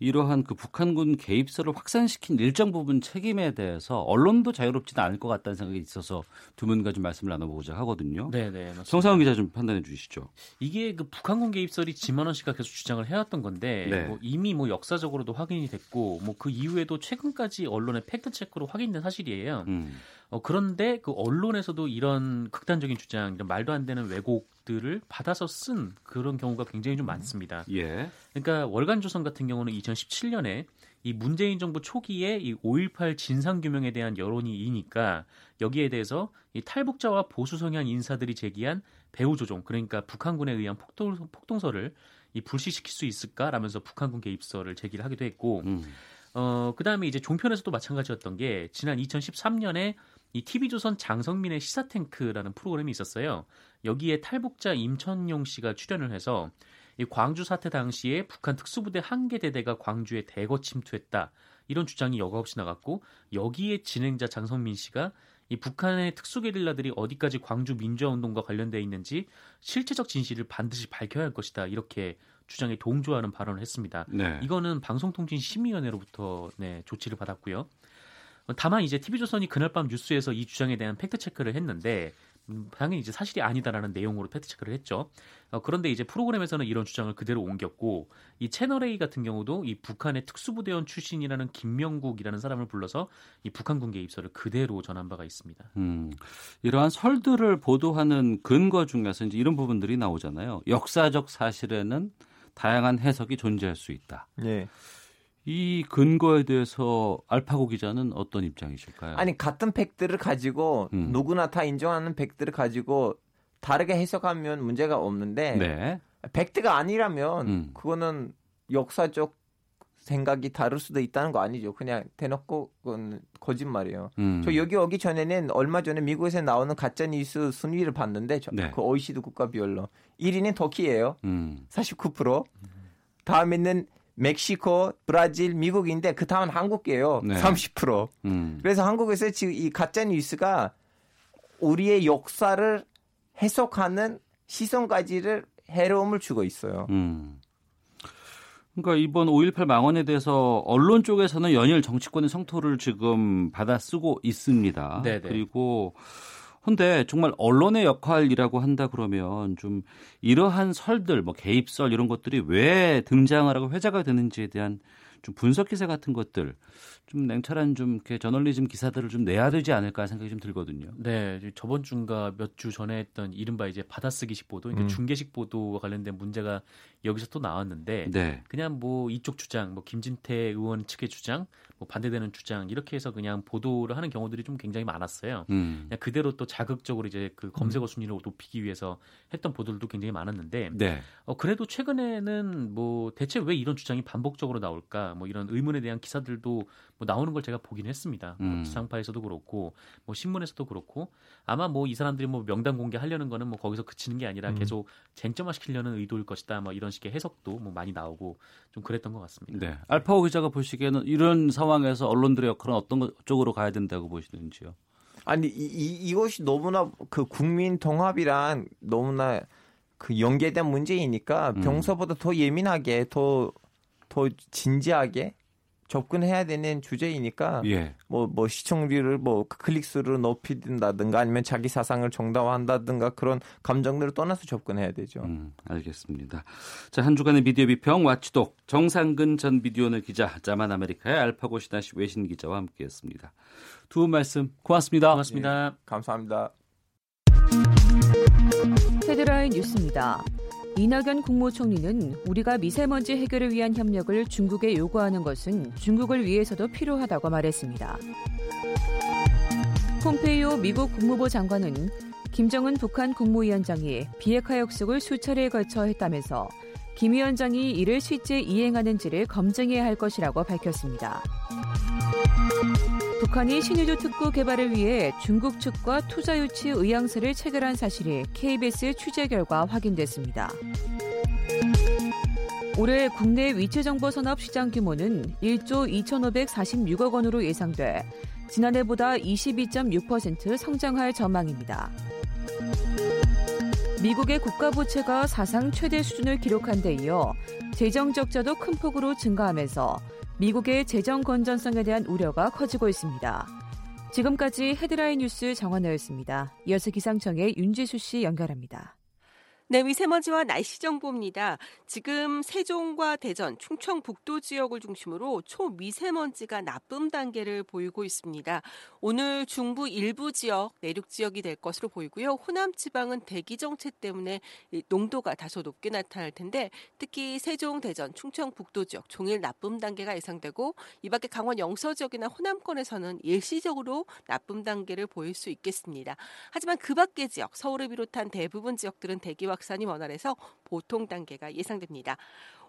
이러한 그 북한군 개입설을 확산시킨 일정 부분 책임에 대해서 언론도 자유롭지는 않을 것 같다는 생각이 있어서 두 분과 좀 말씀을 나눠보고자 하거든요. 네, 네. 정상훈 기자 좀 판단해 주시죠. 이게 그 북한군 개입설이 지만원 씨가 계속 주장을 해왔던 건데 네. 뭐 이미 뭐 역사적으로도 확인이 됐고 뭐 그 이후에도 최근까지 언론의 팩트 체크로 확인된 사실이에요. 음. 어, 그런데 그 언론에서도 이런 극단적인 주장, 이런 말도 안 되는 왜곡들을 받아서 쓴 그런 경우가 굉장히 좀 많습니다. 예. 그러니까 월간조선 같은 경우는 2017년에 이 문재인 정부 초기에 이 5.18 진상규명에 대한 여론이 이니까 여기에 대해서 이 탈북자와 보수 성향 인사들이 제기한 배후 조종, 그러니까 북한군에 의한 폭동, 폭동설을 이 불시시킬 수 있을까라면서 북한군 개입설을 제기를 하기도 했고, 음. 어, 그 다음에 이제 종편에서도 마찬가지였던 게 지난 2013년에 이 TV조선 장성민의 시사탱크라는 프로그램이 있었어요. 여기에 탈북자 임천용 씨가 출연을 해서 이 광주 사태 당시에 북한 특수부대 한 개 대대가 광주에 대거 침투했다. 이런 주장이 여과 없이 나갔고 여기에 진행자 장성민 씨가 이 북한의 특수게릴라들이 어디까지 광주 민주화운동과 관련돼 있는지 실체적 진실을 반드시 밝혀야 할 것이다. 이렇게 주장에 동조하는 발언을 했습니다. 네. 이거는 방송통신심의위원회로부터 네, 조치를 받았고요. 다만 이제 TV조선이 그날 밤 뉴스에서 이 주장에 대한 팩트 체크를 했는데 음, 당연히 이제 사실이 아니다라는 내용으로 팩트 체크를 했죠. 어, 그런데 이제 프로그램에서는 이런 주장을 그대로 옮겼고 이 채널 A 같은 경우도 이 북한의 특수부대원 출신이라는 김명국이라는 사람을 불러서 이 북한군 개입설을 그대로 전한 바가 있습니다. 음, 이러한 설들을 보도하는 근거 중에서 이제 이런 부분들이 나오잖아요. 역사적 사실에는 다양한 해석이 존재할 수 있다. 네. 이 근거에 대해서 알파고 기자는 어떤 입장이실까요? 아니 같은 팩트를 가지고 음. 누구나 다 인정하는 팩트를 가지고 다르게 해석하면 문제가 없는데 네. 팩트가 아니라면 음. 그거는 역사적 생각이 다를 수도 있다는 거 아니죠. 그냥 대놓고 그건 거짓말이에요. 음. 저 여기 오기 전에는 얼마 전에 미국에서 나오는 가짜 뉴스 순위를 봤는데 저, 네. 그 OECD 국가 비율로 1위는 터키예요. 음. 49%. 다음에는 멕시코, 브라질, 미국인데 그 다음은 한국이에요. 네. 30%. 음. 그래서 한국에서 지금 이 가짜 뉴스가 우리의 역사를 해석하는 시선까지를 해로움을 주고 있어요. 음. 그러니까 이번 5.18 망언에 대해서 언론 쪽에서는 연일 정치권의 성토를 지금 받아 쓰고 있습니다. 네네. 그리고 근데 정말 언론의 역할이라고 한다 그러면 좀 이러한 설들, 뭐 개입설 이런 것들이 왜 등장을 하고 회자가 되는지에 대한 좀 분석 기사 같은 것들 좀 냉철한 좀 이렇게 저널리즘 기사들을 좀 내야 되지 않을까 생각이 좀 들거든요. 네, 저번 주인가 몇 주 전에 했던 이른바 이제 받아쓰기식 보도, 그러니까 음. 중계식 보도와 관련된 문제가 여기서 또 나왔는데 네. 그냥 뭐 이쪽 주장, 뭐 김진태 의원 측의 주장, 뭐 반대되는 주장 이렇게 해서 그냥 보도를 하는 경우들이 좀 굉장히 많았어요. 음. 그냥 그대로 또 자극적으로 이제 그 검색어 순위를 높이기 위해서 했던 보도들도 굉장히 많았는데 네. 어, 그래도 최근에는 뭐 대체 왜 이런 주장이 반복적으로 나올까? 뭐 이런 의문에 대한 기사들도 뭐 나오는 걸 제가 보긴 했습니다. 뭐 음. 뭐 지상파에서도 그렇고 뭐 신문에서도 그렇고 아마 뭐 이 사람들이 뭐 명단 공개하려는 거는 뭐 거기서 그치는 게 아니라 음. 계속 쟁점화 시키려는 의도일 것이다. 뭐 이런 식의 해석도 뭐 많이 나오고 좀 그랬던 것 같습니다. 네. 알파오 기자가 보시기에는 이런 상황에서 언론들의 역할은 어떤 쪽으로 가야 된다고 보시는지요? 아니 이, 이 이것이 너무나 그 국민 통합이란 너무나 그 연계된 문제이니까 음. 평소보다 더 예민하게 더 더 진지하게 접근해야 되는 주제이니까 예. 뭐, 뭐 시청률을 뭐 클릭수를 높인다든가 아니면 자기 사상을 정당화한다든가 그런 감정들을 떠나서 접근해야 되죠. 음, 알겠습니다. 자, 한 주간의 미디어 비평 watchdog 정상근 전 미디어오늘 기자, 자만 아메리카의 알파고 시나씨 외신 기자와 함께 했습니다. 두 분 말씀 고맙습니다. 고맙습니다. 예, 감사합니다. 헤드라인 뉴스입니다. 이낙연 국무총리는 우리가 미세먼지 해결을 위한 협력을 중국에 요구하는 것은 중국을 위해서도 필요하다고 말했습니다. 폼페이오 미국 국무부 장관은 김정은 북한 국무위원장이 비핵화 약속을 수차례에 걸쳐 했다면서 김 위원장이 이를 실제 이행하는지를 검증해야 할 것이라고 밝혔습니다. 북한이 신의주 특구 개발을 위해 중국 측과 투자 유치 의향서를 체결한 사실이 KBS 취재 결과 확인됐습니다. 올해 국내 위치정보 산업 시장 규모는 1조 2,546억 원으로 예상돼 지난해보다 22.6% 성장할 전망입니다. 미국의 국가 부채가 사상 최대 수준을 기록한 데 이어 재정 적자도 큰 폭으로 증가하면서 미국의 재정 건전성에 대한 우려가 커지고 있습니다. 지금까지 헤드라인 뉴스 정원나였습니다. 이어서 기상청의 윤지수 씨 연결합니다. 네, 미세먼지와 날씨 정보입니다. 지금 세종과 대전, 충청북도 지역을 중심으로 초미세먼지가 나쁨 단계를 보이고 있습니다. 오늘 중부 일부 지역, 내륙 지역이 될 것으로 보이고요. 호남 지방은 대기 정체 때문에 농도가 다소 높게 나타날 텐데 특히 세종, 대전, 충청북도 지역 종일 나쁨 단계가 예상되고 이 밖에 강원 영서 지역이나 호남권에서는 일시적으로 나쁨 단계를 보일 수 있겠습니다. 하지만 그 밖의 지역, 서울을 비롯한 대부분 지역들은 대기와 확산이 원활해서 보통 단계가 예상됩니다.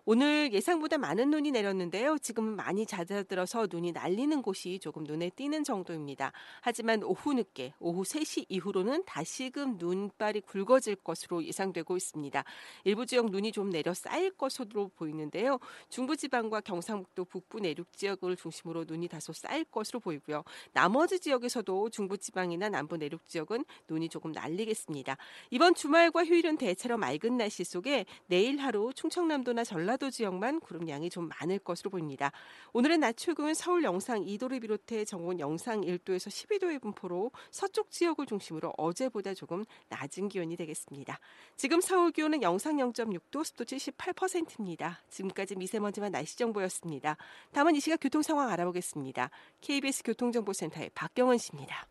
오늘 예상보다 많은 눈이 내렸는데요. 지금은 많이 잦아들어서 눈이 날리는 곳이 조금 눈에 띄는 정도입니다. 하지만 오후 늦게, 오후 3시 이후로는 다시금 눈발이 굵어질 것으로 예상되고 있습니다. 일부 지역 눈이 좀 내려 쌓일 것으로 보이는데요. 중부지방과 경상북도 북부 내륙 지역을 중심으로 눈이 다소 쌓일 것으로 보이고요. 나머지 지역에서도 중부지방이나 남부 내륙 지역은 눈이 조금 날리겠습니다. 이번 주말과 휴일은 대체로 맑은 날씨 속에 내일 하루 충청남도나 전라 전라도 지역만 구름 양이 좀 많을 것으로 보입니다. 오늘의 낮 최고는 서울 영상 2도를 비롯해 전국 영상 1도에서 12도의 분포로 서쪽 지역을 중심으로 어제보다 조금 낮은 기온이 되겠습니다. 지금 서울 기온은 영상 0.6도, 습도 78%입니다. 지금까지 미세먼지만 날씨 정보였습니다. 다음은 이 시각 교통 상황 알아보겠습니다. KBS 교통정보센터의 박경원 씨입니다.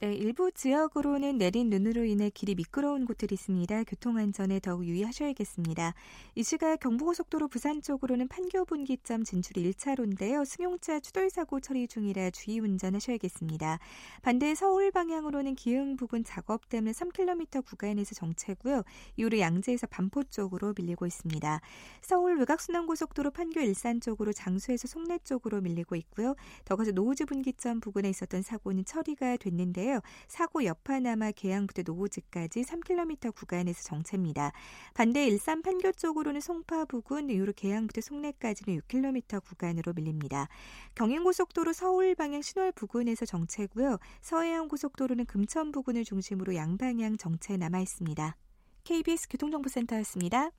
네, 일부 지역으로는 내린 눈으로 인해 길이 미끄러운 곳들이 있습니다. 교통안전에 더욱 유의하셔야겠습니다. 이 시각 경부고속도로 부산 쪽으로는 판교 분기점 진출 1차로인데요. 승용차 추돌 사고 처리 중이라 주의 운전하셔야겠습니다. 반대 서울 방향으로는 기흥 부근 작업 때문에 3km 구간에서 정체고요. 이후로 양재에서 반포 쪽으로 밀리고 있습니다. 서울 외곽순환고속도로 판교 일산 쪽으로 장수에서 송내 쪽으로 밀리고 있고요. 더 가서 노우즈 분기점 부근에 있었던 사고는 처리가 됐는데요. 있는데요. 사고 여파 남아 계양부터 노후지까지 3km 구간에서 정체입니다. 반대 일산 판교 쪽으로는 송파 부근 이후로 계양부터 송내까지는 6km 구간으로 밀립니다. 경인고속도로 서울 방향 신월 부근에서 정체고요. 서해안 고속도로는 금천 부근을 중심으로 양방향 정체 남아 있습니다. KBS 교통정보센터였습니다.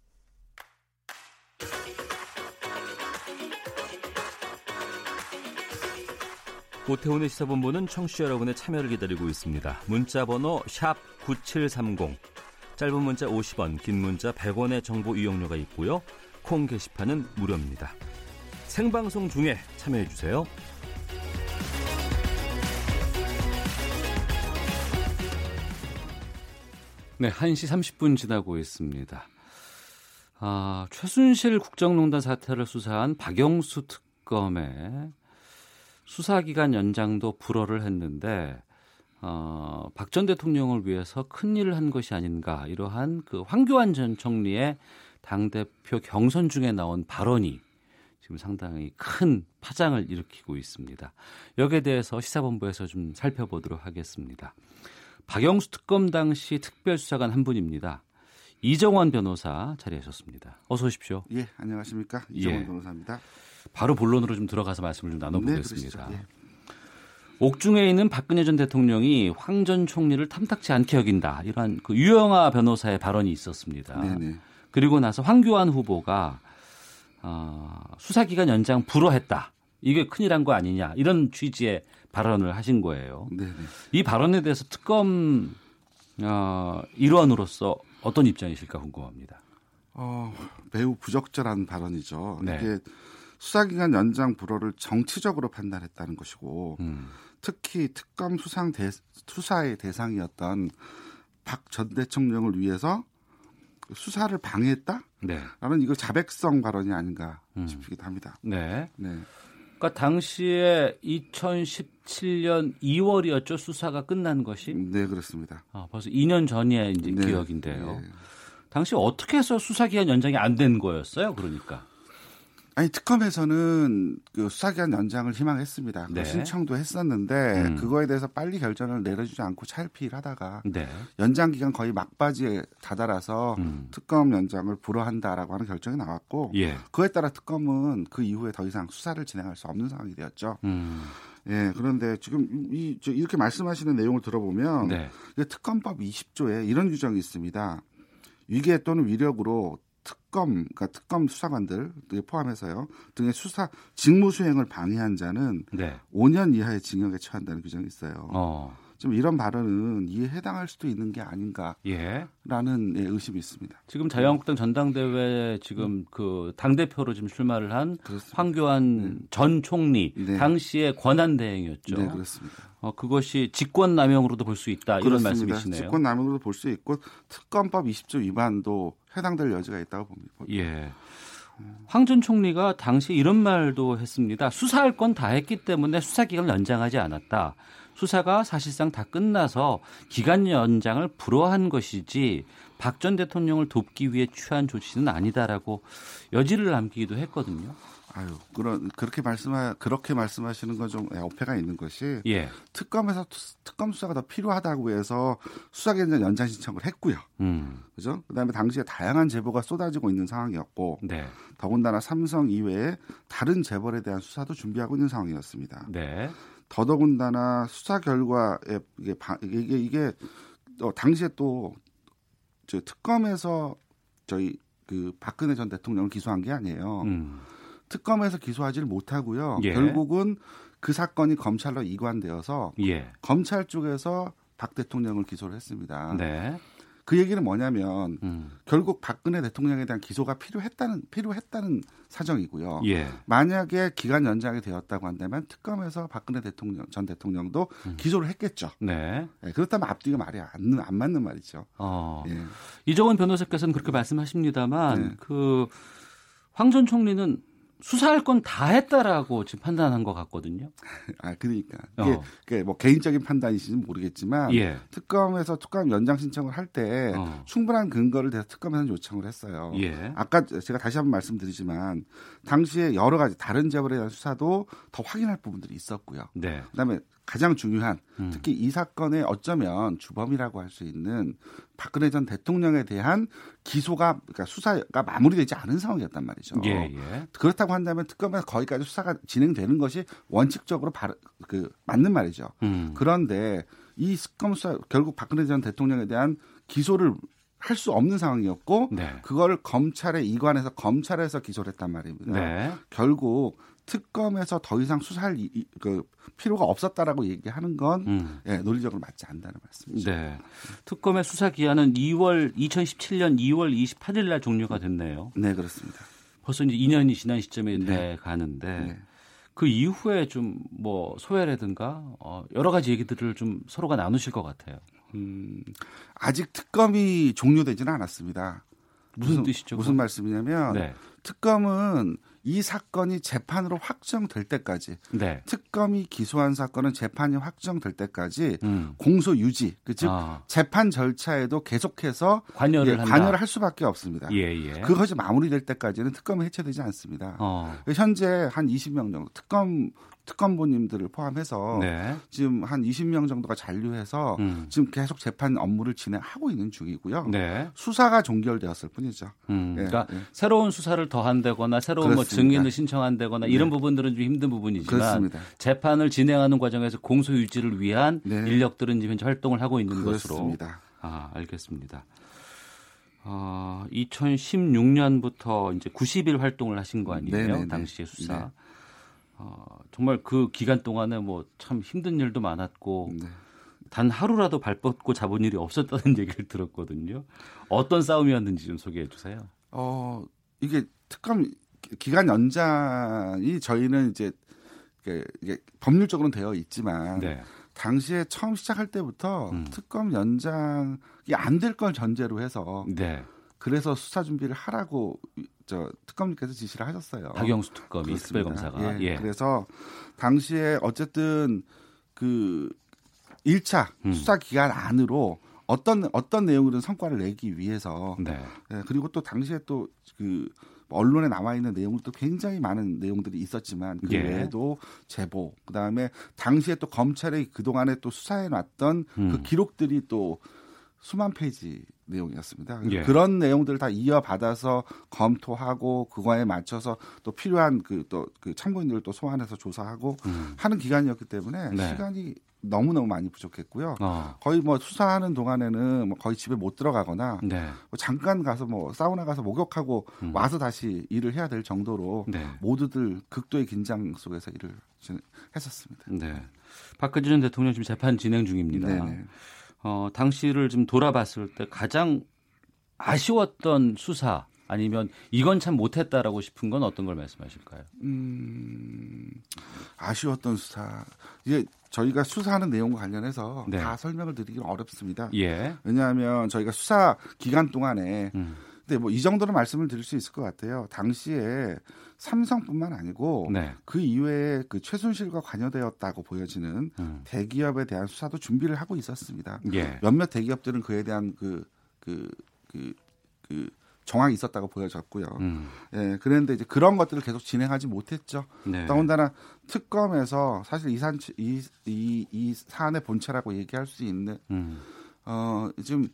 오태훈의 시사본부는 청취자 여러분의 참여를 기다리고 있습니다. 문자 번호 9730. 짧은 문자 50원, 긴 문자 100원의 정보 이용료가 있고요. 콩 게시판은 무료입니다. 생방송 중에 참여해 주세요. 네, 1시 30분 지나고 있습니다. 아, 최순실 국정농단 사태를 수사한 박영수 특검의 수사기간 연장도 불허를 했는데 어, 박 전 대통령을 위해서 큰 일을 한 것이 아닌가 이러한 그 황교안 전 총리의 당 대표 경선 중에 나온 발언이 지금 상당히 큰 파장을 일으키고 있습니다. 여기에 대해서 시사본부에서 좀 살펴보도록 하겠습니다. 박영수 특검 당시 특별수사관 한 분입니다. 이정원 변호사 자리하셨습니다. 어서 오십시오. 예, 안녕하십니까. 이정원 예. 변호사입니다. 바로 본론으로 좀 들어가서 말씀을 좀 나눠보겠습니다. 네, 예. 옥중에 있는 박근혜 전 대통령이 황 전 총리를 탐탁치 않게 여긴다. 이러한 그 유영아 변호사의 발언이 있었습니다. 네네. 그리고 나서 황교안 후보가 어, 수사기간 연장 불허했다. 이게 큰일한 거 아니냐. 이런 취지의 발언을 하신 거예요. 네네. 이 발언에 대해서 특검 어, 일원으로서 어떤 입장이실까 궁금합니다. 어, 매우 부적절한 발언이죠. 네. 이게 수사기간 연장 불허를 정치적으로 판단했다는 것이고 음. 특히 특검 수상 대, 수사의 대상이었던 박 전 대통령을 위해서 수사를 방해했다? 네. 라는 이거 자백성 발언이 아닌가 음. 싶기도 합니다. 네. 네. 그러니까 당시에 2017년 2월이었죠 수사가 끝난 것이. 네 그렇습니다. 아, 벌써 2년 전의 이제 네. 기억인데요. 네. 당시 어떻게 해서 수사 기간 연장이 안 된 거였어요? 그러니까. 아니 특검에서는 그 수사기간 연장을 희망했습니다. 네. 신청도 했었는데 음. 그거에 대해서 빨리 결정을 내려주지 않고 차일피일하다가 네. 연장 기간 거의 막바지에 다다라서 음. 특검 연장을 불허한다라고 하는 결정이 나왔고 예. 그에 따라 특검은 그 이후에 더 이상 수사를 진행할 수 없는 상황이 되었죠. 음. 예, 그런데 지금 이, 저 이렇게 말씀하시는 내용을 들어보면 네. 특검법 20조에 이런 규정이 있습니다. 위계 또는 위력으로 특검, 그러니까 특검 수사관들 포함해서요 등의 수사 직무 수행을 방해한 자는 네. 5년 이하의 징역에 처한다는 규정이 있어요. 어. 좀 이런 발언은 이에 해당할 수도 있는 게 아닌가라는 예. 예, 의심이 있습니다. 지금 자유한국당 전당대회 지금 음. 그당 대표로 지금 출마를 한 그렇습니다. 황교안 네. 전 총리 네. 당시의 권한 대행이었죠. 네, 그렇습니다. 어, 그것이 직권 남용으로도 볼 수 있다 이런 그렇습니다. 말씀이시네요. 직권 남용으로도 볼 수 있고 특검법 20조 위반도 해당될 여지가 있다고 봅니다. 예. 황전 총리가 당시 이런 말도 했습니다. 수사할 건 다 했기 때문에 수사 기간을 연장하지 않았다. 수사가 사실상 다 끝나서 기간 연장을 불허한 것이지 박 전 대통령을 돕기 위해 취한 조치는 아니다라고 여지를 남기기도 했거든요. 아유, 그런 그렇게 말씀하 그렇게 말씀하시는 건 좀 어폐가 있는 것이 예. 특검에서 특검 수사가 더 필요하다고 해서 수사기간 연장 신청을 했고요. 음. 그죠? 그다음에 당시에 다양한 제보가 쏟아지고 있는 상황이었고, 네. 더군다나 삼성 이외에 다른 재벌에 대한 수사도 준비하고 있는 상황이었습니다. 네. 더더군다나 수사 결과에 이게 이게 이게 어, 당시에 또 저 특검에서 저희 그 박근혜 전 대통령을 기소한 게 아니에요. 음. 특검에서 기소하지를 못하고요. 예. 결국은 그 사건이 검찰로 이관되어서 예. 검찰 쪽에서 박 대통령을 기소를 했습니다. 네. 그 얘기는 뭐냐면 음. 결국 박근혜 대통령에 대한 기소가 필요했다는 필요했다는 사정이고요. 예. 만약에 기간 연장이 되었다고 한다면 특검에서 박근혜 대통령 전 대통령도 음. 기소를 했겠죠. 네. 네. 그렇다면 앞뒤가 말이 안, 안 맞는 말이죠. 어. 예. 이정원 변호사께서는 그렇게 말씀하십니다만 네. 그황 전 총리는 수사할 건 다 했다라고 지금 판단한 것 같거든요. (laughs) 아, 그러니까. 이게, 어. 이게 뭐 개인적인 판단이신지는 모르겠지만 예. 특검에서 특검 연장 신청을 할때 어. 충분한 근거를 대해서 특검에서 요청을 했어요. 예. 아까 제가 다시 한번 말씀드리지만 당시에 여러 가지 다른 재벌에 대한 수사도 더 확인할 부분들이 있었고요. 네. 그다음에 가장 중요한 음. 특히 이 사건의 어쩌면 주범이라고 할 수 있는 박근혜 전 대통령에 대한 기소가 그러니까 수사가 마무리되지 않은 상황이었단 말이죠. 예, 예. 그렇다고 한다면 특검에서 거기까지 수사가 진행되는 것이 원칙적으로 바르, 그 맞는 말이죠. 음. 그런데 이 특검 수사 결국 박근혜 전 대통령에 대한 기소를 할수 없는 상황이었고 네. 그걸 검찰에 이관해서 검찰에서 기소를 했단 말입니다. 네. 결국 특검에서 더 이상 수사할 이, 이, 그 필요가 없었다라고 얘기하는 건 음. 예, 논리적으로 맞지 않다는 말씀이죠. 네. 특검의 수사 기한은 2월 2017년 2월 28일 날 종료가 됐네요. 네, 그렇습니다. 벌써 이제 2년이 지난 시점에 네. 돼 가는데 네. 그 이후에 좀 뭐 소외라든가 어, 여러 가지 얘기들을 좀 서로가 나누실 것 같아요. 음, 아직 특검이 종료되지는 않았습니다. 무슨, 무슨 뜻이죠? 무슨 말씀이냐면 네. 특검은 이 사건이 재판으로 확정될 때까지 네. 특검이 기소한 사건은 재판이 확정될 때까지 음. 공소 유지 그즉 아. 재판 절차에도 계속해서 관여를, 예, 관여를 할 수밖에 없습니다. 예, 예. 그것이 마무리될 때까지는 특검이 해체되지 않습니다. 어. 현재 한 20명 정도 특검 특검보님들을 포함해서 네. 지금 한 20명 정도가 잔류해서 음. 지금 계속 재판 업무를 진행하고 있는 중이고요. 네. 수사가 종결되었을 뿐이죠. 음. 네. 그러니까 네. 새로운 수사를 더한다거나 새로운 뭐 증인을 신청한다거나 네. 이런 부분들은 좀 힘든 부분이지만 그렇습니다. 재판을 진행하는 과정에서 공소 유지를 위한 네. 인력들은 지금 활동을 하고 있는 그렇습니다. 것으로 아 알겠습니다. 어, 2016년부터 이제 90일 활동을 하신 거 아니에요? 네네네. 당시의 수사. 어, 정말 그 기간 동안에 뭐 참 힘든 일도 많았고 네. 단 하루라도 발 뻗고 잡은 일이 없었다는 (laughs) 얘기를 들었거든요. 어떤 싸움이었는지 좀 소개해 주세요. 어, 이게 특검 기간 연장이 저희는 이제 이게 법률적으로는 되어 있지만 네. 당시에 처음 시작할 때부터 음. 특검 연장이 안 될 걸 전제로 해서 네. 그래서 수사 준비를 하라고 저 특검님께서 지시를 하셨어요. 박영수 특검이 특별검사가. 예, 예. 그래서 당시에 어쨌든 그 1차 음. 수사 기간 안으로 어떤 어떤 내용으로든 성과를 내기 위해서 네. 예, 그리고 또 당시에 또그 언론에 나와 있는 내용들도 굉장히 많은 내용들이 있었지만 그 예. 외에도 제보 그다음에 당시에 또 검찰이 그동안에 또 수사해 놨던 그 음. 그 기록들이 또 수만 페이지 내용이었습니다. 예. 그런 내용들을 다 이어받아서 검토하고 그거에 맞춰서 또 필요한 그 또그 그 참고인들을 또 소환해서 조사하고 음. 하는 기간이었기 때문에 네. 시간이 너무 너무 많이 부족했고요. 어. 거의 뭐 수사하는 동안에는 뭐 거의 집에 못 들어가거나 네. 뭐 잠깐 가서 뭐 사우나 가서 목욕하고 음. 와서 다시 일을 해야 될 정도로 네. 모두들 극도의 긴장 속에서 일을 했었습니다. 네. 박근혜 전 대통령 지금 재판 진행 중입니다. 네네. 어, 당시를 좀 돌아봤을 때 가장 아쉬웠던 수사 아니면 이건 참 못했다라고 싶은 건 어떤 걸 말씀하실까요? 음, 아쉬웠던 수사. 이게 저희가 수사하는 내용과 관련해서 네. 다 설명을 드리기는 어렵습니다. 예. 왜냐하면 저희가 수사 기간 동안에 음. 근데 뭐이 정도는 말씀을 드릴 수 있을 것 같아요. 당시에 삼성뿐만 아니고 네. 그 이외에 그 최순실과 관여되었다고 보여지는 음. 대기업에 대한 수사도 준비를 하고 있었습니다. 예. 몇몇 대기업들은 그에 대한 그 그, 그, 그 정황이 있었다고 보여졌고요. 음. 예, 그런데 이제 그런 것들을 계속 진행하지 못했죠. 네. 더군다나 특검에서 사실 이산 이, 이, 이 사안의 본체라고 얘기할 수 있는 음. 어 지금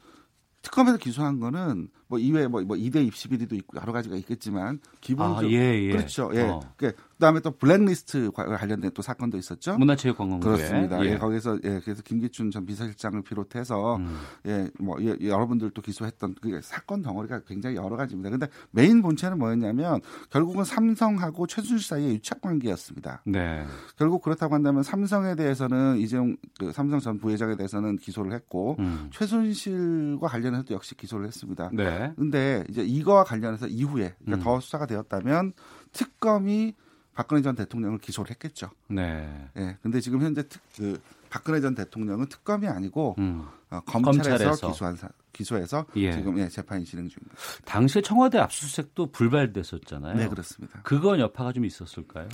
특검에서 기소한 거는 뭐 이외에 뭐, 뭐 2대 입시 비리도 있고 여러 가지가 있겠지만 기본적으로 아, 예, 예. 그렇죠. 예. 어. 그러니까 그다음에 또 블랙리스트 관련된 또 사건도 있었죠. 문화체육관광부에 그렇습니다. 예. 예. 거기서 예 그래서 김기춘 전 비서실장을 비롯해서 음. 예 뭐 예, 여러분들도 기소했던 그 사건 덩어리가 굉장히 여러 가지입니다. 근데 메인 본체는 뭐였냐면 결국은 삼성하고 최순실 사이의 유착 관계였습니다. 네. 결국 그렇다고 한다면 삼성에 대해서는 이재용 그 삼성 전 부회장에 대해서는 기소를 했고 음. 최순실과 관련해서도 역시 기소를 했습니다. 네. 근데 이제 이거와 관련해서 이후에 그러니까 음. 더 수사가 되었다면 특검이 박근혜 전 대통령을 기소를 했겠죠. 네. 예. 근데 지금 현재 특, 그 박근혜 전 대통령은 특검이 아니고 음. 어, 검찰에서, 검찰에서, 기소한 사, 기소해서 예. 지금 예, 재판이 진행 중입니다. 당시에 청와대 압수수색도 불발됐었잖아요. 네, 그렇습니다. 그건 여파가 좀 있었을까요?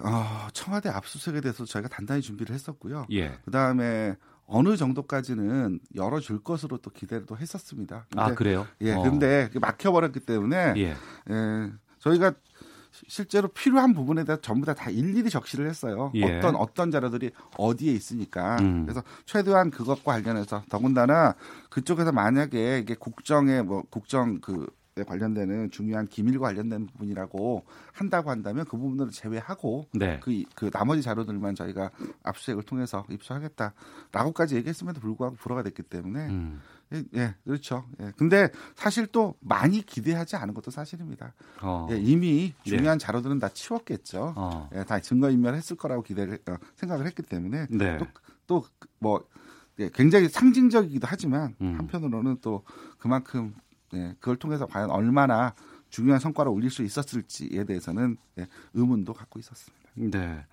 어, 청와대 압수수색에 대해서 저희가 단단히 준비를 했었고요. 예. 그 다음에 어느 정도까지는 열어줄 것으로 또 기대를 또 했었습니다. 근데, 아 그래요? 예, 어. 근데 막혀버렸기 때문에 예. 예, 저희가 실제로 필요한 부분에 대해 전부 다, 다 일일이 적시를 했어요. 예. 어떤 어떤 자료들이 어디에 있으니까. 음. 그래서 최대한 그것과 관련해서 더군다나 그쪽에서 만약에 이게 국정에 뭐 국정 그 관련되는 중요한 기밀과 관련된 부분이라고 한다고 한다면 그 부분들을 제외하고 네. 그, 그 나머지 자료들만 저희가 압수수색을 통해서 입수하겠다라고까지 얘기했음에도 불구하고 불허가 됐기 때문에 음. 예, 예, 그렇죠. 예. 근데 사실 또 많이 기대하지 않은 것도 사실입니다. 어. 예, 이미 중요한 네. 자료들은 다 치웠겠죠. 어. 예, 다 증거 인멸했을 거라고 기대를 어, 생각을 했기 때문에 네. 또또뭐 예, 굉장히 상징적이기도 하지만 음. 한편으로는 또 그만큼 예, 그걸 통해서 과연 얼마나 중요한 성과를 올릴 수 있었을지에 대해서는 예, 의문도 갖고 있었습니다. 네.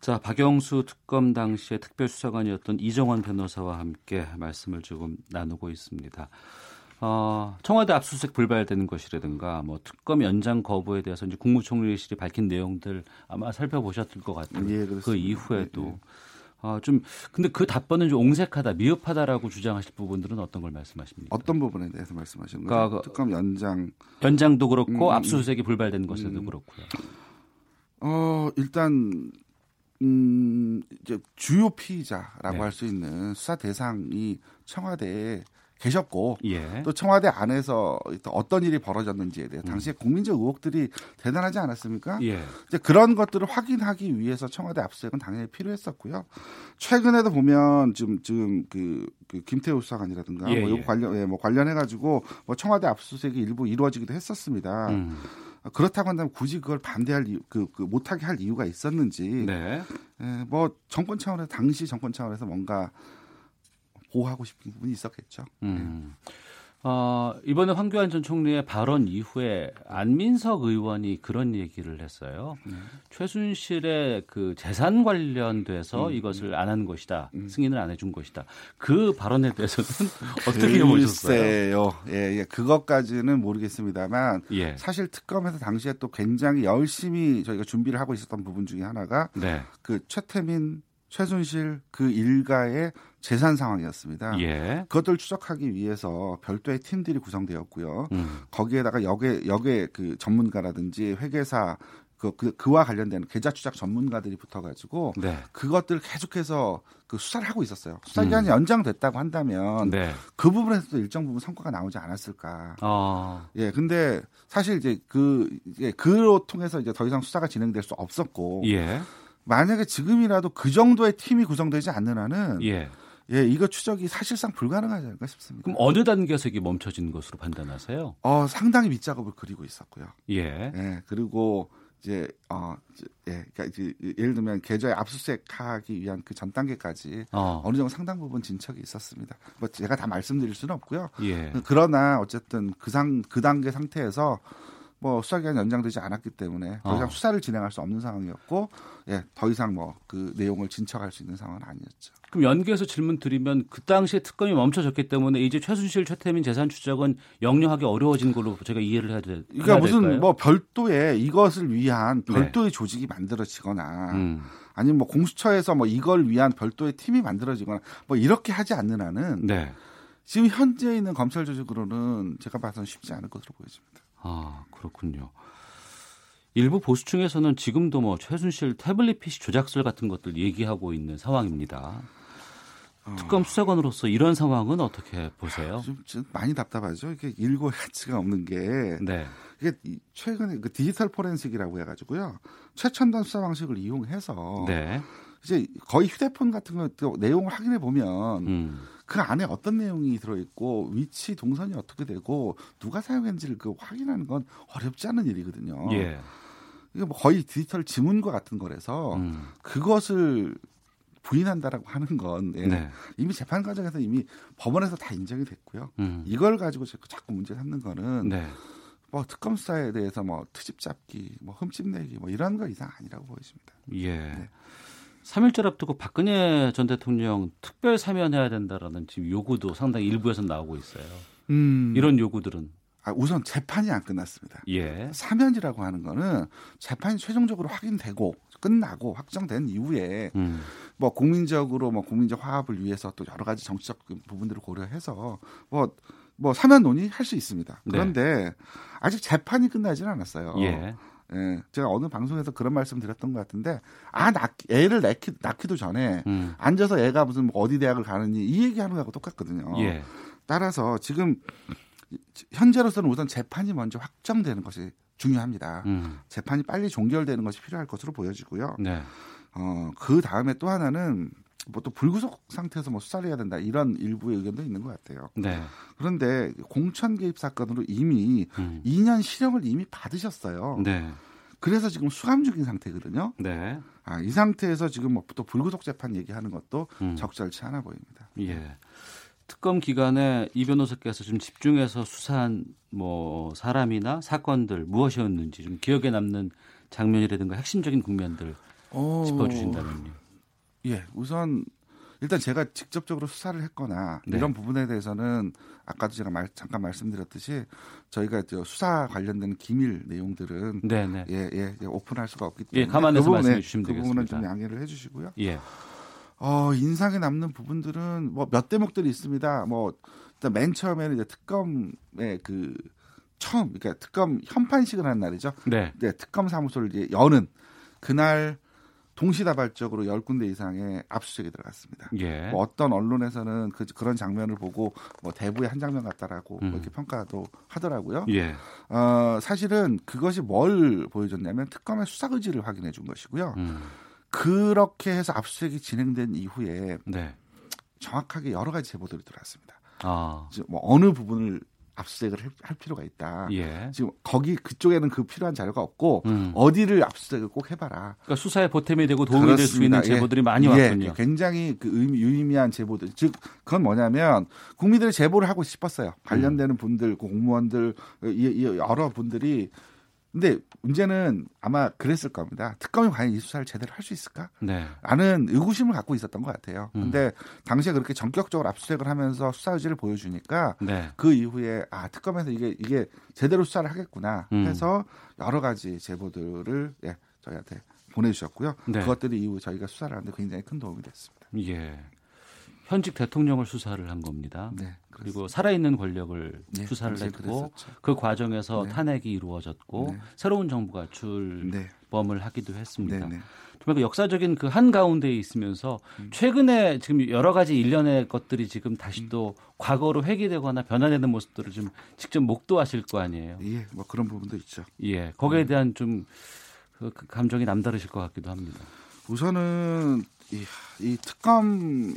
자, 박영수 특검 당시의 특별수사관이었던 이정원 변호사와 함께 말씀을 조금 나누고 있습니다. 어, 청와대 압수수색 불발되는 것이라든가 뭐 특검 연장 거부에 대해서 이제 국무총리실이 밝힌 내용들 아마 살펴보셨을 것 같아요. 예, 그 이후에도 예, 예. 아, 좀 근데 그 답변은 좀 옹색하다, 미흡하다라고 주장하실 부분들은 어떤 걸 말씀하십니까? 어떤 부분에 대해서 말씀하시는 거예요? 그러니까 그 특검 연장 연장도 그렇고 음, 음. 압수수색이 불발된 것에도 음. 그렇고요. 어, 일단 음, 이제 주요 피의자라고 네. 할수 있는 수사 대상이 청와대에 계셨고 예. 또 청와대 안에서 또 어떤 일이 벌어졌는지에 대해 당시에 음. 국민적 의혹들이 대단하지 않았습니까? 예. 이제 그런 것들을 확인하기 위해서 청와대 압수수색은 당연히 필요했었고요. 최근에도 보면 지금 지금 그, 그 김태우 수사관이라든가 예, 뭐 요거 예. 관련 예, 뭐 관련해 가지고 뭐 청와대 압수수색이 일부 이루어지기도 했었습니다. 음. 그렇다고 한다면 굳이 그걸 반대할 이유, 그, 그 못하게 할 이유가 있었는지, 네. 예, 뭐 정권 차원에서 당시 정권 차원에서 뭔가 보호하고 싶은 부분이 있었겠죠. 음. 네. 어, 이번에 황교안 전 총리의 발언 이후에 안민석 의원이 그런 얘기를 했어요. 음. 최순실의 그 재산 관련돼서 음. 이것을 안 한 것이다. 음. 승인을 안 해준 것이다. 그 발언에 대해서는 (laughs) 어떻게 보셨어요? 예, 예, 그것까지는 모르겠습니다만 예. 사실 특검에서 당시에 또 굉장히 열심히 저희가 준비를 하고 있었던 부분 중에 하나가 네. 그 최태민 최순실 그 일가의 재산 상황이었습니다. 예. 그것들 추적하기 위해서 별도의 팀들이 구성되었고요. 음. 거기에다가 역의 역의 그 전문가라든지 회계사 그, 그, 그와 관련된 계좌 추적 전문가들이 붙어가지고 네. 그것들 계속해서 그 수사를 하고 있었어요. 수사 기간이 음. 연장됐다고 한다면 네. 그 부분에서도 일정 부분 성과가 나오지 않았을까. 어. 예, 근데 사실 이제 그 예, 그로 통해서 이제 더 이상 수사가 진행될 수 없었고. 예. 만약에 지금이라도 그 정도의 팀이 구성되지 않는 한은 예. 예, 이거 추적이 사실상 불가능하지 않을까 싶습니다. 그럼 어느 단계에서 이게 멈춰진 것으로 판단하세요? 어, 상당히 밑작업을 그리고 있었고요. 예. 예, 그리고 이제 어, 예, 그러니까 이제 예를 들면 계좌에 압수수색하기 위한 그 전 단계까지 어. 느 정도 상당 부분 진척이 있었습니다. 뭐 제가 다 말씀드릴 수는 없고요. 예. 그러나 어쨌든 그상그 단계 상태에서 뭐 수사 기간 연장되지 않았기 때문에 더 이상 어. 수사를 진행할 수 없는 상황이었고 예, 더 이상 뭐 그 내용을 진척할 수 있는 상황은 아니었죠. 그럼 연계해서 질문 드리면 그 당시에 특검이 멈춰졌기 때문에 이제 최순실 최태민 재산 추적은 영영하기 어려워진 걸로 제가 이해를 해야 될. 그러니까 무슨 될까요? 뭐 별도의 이것을 위한 네. 별도의 네. 조직이 만들어지거나 음. 아니면 뭐 공수처에서 뭐 이걸 위한 별도의 팀이 만들어지거나 뭐 이렇게 하지 않는 한은 네. 지금 현재 있는 검찰 조직으로는 제가 봐서는 쉽지 않을 것으로 보여집니다. 아, 그렇군요. 일부 보수층에서는 지금도 뭐 최순실 태블릿 PC 조작설 같은 것들 얘기하고 있는 상황입니다. 어. 특검 수사관으로서 이런 상황은 어떻게 보세요? 좀, 좀 많이 답답하죠. 이게 일고 가치가 없는 게 네. 이게 최근에 그 디지털 포렌식이라고 해가지고요 최첨단 수사 방식을 이용해서 네. 이제 거의 휴대폰 같은 거 내용을 확인해 보면 음. 그 안에 어떤 내용이 들어있고 위치 동선이 어떻게 되고 누가 사용했는지를 그 확인하는 건 어렵지 않은 일이거든요. 예. 이게 뭐 거의 디지털 지문과 같은 거라서 음. 그것을 부인한다라고 하는 건 예. 네. 이미 재판 과정에서 이미 법원에서 다 인정이 됐고요. 음. 이걸 가지고 자꾸 문제 삼는 거는 네. 뭐 특검 수사에 대해서 뭐 트집 잡기, 뭐 흠집 내기 뭐 이런 거 이상 아니라고 보여집니다. 예. 네. 3일절 앞두고 박근혜 전 대통령 특별 사면해야 된다라는 지금 요구도 상당히 일부에서 나오고 있어요. 음. 이런 요구들은 아, 우선 재판이 안 끝났습니다. 예. 사면이라고 하는 거는 재판이 최종적으로 확인되고 끝나고 확정된 이후에 음. 뭐 국민적으로 뭐 국민적 화합을 위해서 또 여러 가지 정치적 부분들을 고려해서 뭐뭐 뭐 사면 논의할 수 있습니다. 네. 그런데 네. 아직 재판이 끝나지는 않았어요. 예. 예, 제가 어느 방송에서 그런 말씀 드렸던 것 같은데, 아, 낳, 애를 낳기, 낳기도 전에 음. 앉아서 애가 무슨 뭐 어디 대학을 가느니 이 얘기하는 거하고 똑같거든요. 예. 따라서 지금 현재로서는 우선 재판이 먼저 확정되는 것이 중요합니다. 음. 재판이 빨리 종결되는 것이 필요할 것으로 보여지고요. 네. 어, 그 다음에 또 하나는 뭐 또 불구속 상태에서 뭐 수사를 해야 된다 이런 일부의 의견도 있는 것 같아요. 네. 그런데 공천 개입 사건으로 이미 음. 2년 실형을 이미 받으셨어요. 네. 그래서 지금 수감 중인 상태거든요. 네. 아, 이 상태에서 지금 뭐 또 불구속 재판 얘기하는 것도 음. 적절치 않아 보입니다. 예. 특검 기간에 이 변호사께서 좀 집중해서 수사한 뭐 사람이나 사건들 무엇이었는지 좀 기억에 남는 장면이라든가 핵심적인 국면들 어... 짚어주신다면요. 예, 우선 일단 제가 직접적으로 수사를 했거나 네. 이런 부분에 대해서는 아까도 제가 말, 잠깐 말씀드렸듯이 저희가 수사 관련된 기밀 내용들은 네, 네. 예, 예, 예, 오픈할 수가 없기 때문에 예, 감안해서 그 말씀해 주시면 되겠습니다. 그 부분은 좀 양해를 해주시고요. 예. 어, 인상에 남는 부분들은 뭐 몇 대목들이 있습니다. 뭐 일단 맨 처음에는 이제 특검의 그 처음 그러니까 특검 현판식을 하는 날이죠. 네. 네 특검 사무소를 이제 여는 그날 동시다발적으로 열 군데 이상의 압수수색이 들어갔습니다. 예. 뭐 어떤 언론에서는 그, 그런 장면을 보고 뭐 대부의 한 장면 같다라고 음. 뭐 이렇게 평가도 하더라고요. 예. 어, 사실은 그것이 뭘 보여줬냐면 특검의 수사 의지를 확인해 준 것이고요. 음. 그렇게 해서 압수수색이 진행된 이후에 네. 정확하게 여러 가지 제보들이 들어왔습니다. 아. 뭐 어느 부분을 압수수색을 할 필요가 있다. 예. 지금 거기 그쪽에는 그 필요한 자료가 없고 음. 어디를 압수수색을 꼭 해봐라. 그러니까 수사에 보탬이 되고 도움이 될 수 있는 예. 제보들이 예. 많이 왔군요. 예. 굉장히 그 의미, 유의미한 제보들. 즉 그건 뭐냐면 국민들이 제보를 하고 싶었어요. 관련되는 음. 분들, 공무원들 여러 분들이 근데 문제는 아마 그랬을 겁니다. 특검이 과연 이 수사를 제대로 할 수 있을까? 네. 라는 의구심을 갖고 있었던 것 같아요. 음. 근데 당시에 그렇게 전격적으로 압수수색을 하면서 수사 의지를 보여주니까 네. 그 이후에 아 특검에서 이게 이게 제대로 수사를 하겠구나 음. 해서 여러 가지 제보들을 예, 저희한테 보내주셨고요. 네. 그것들이 이후 저희가 수사를 하는데 굉장히 큰 도움이 됐습니다. 예. 현직 대통령을 수사를 한 겁니다. 네, 그리고 살아있는 권력을 네, 수사를 했고 그랬었죠. 그 과정에서 네. 탄핵이 이루어졌고 네. 새로운 정부가 출범을 네. 하기도 했습니다. 네, 정말 그 역사적인 그 한 가운데에 있으면서 음. 최근에 지금 여러 가지 일련의 것들이 지금 다시 음. 또 과거로 회귀되거나 변화되는 모습들을 좀 직접 목도하실 거 아니에요. 예, 뭐 그런 부분도 있죠. 예, 거기에 대한 좀 그 감정이 남다르실 것 같기도 합니다. 우선은 이, 이 특검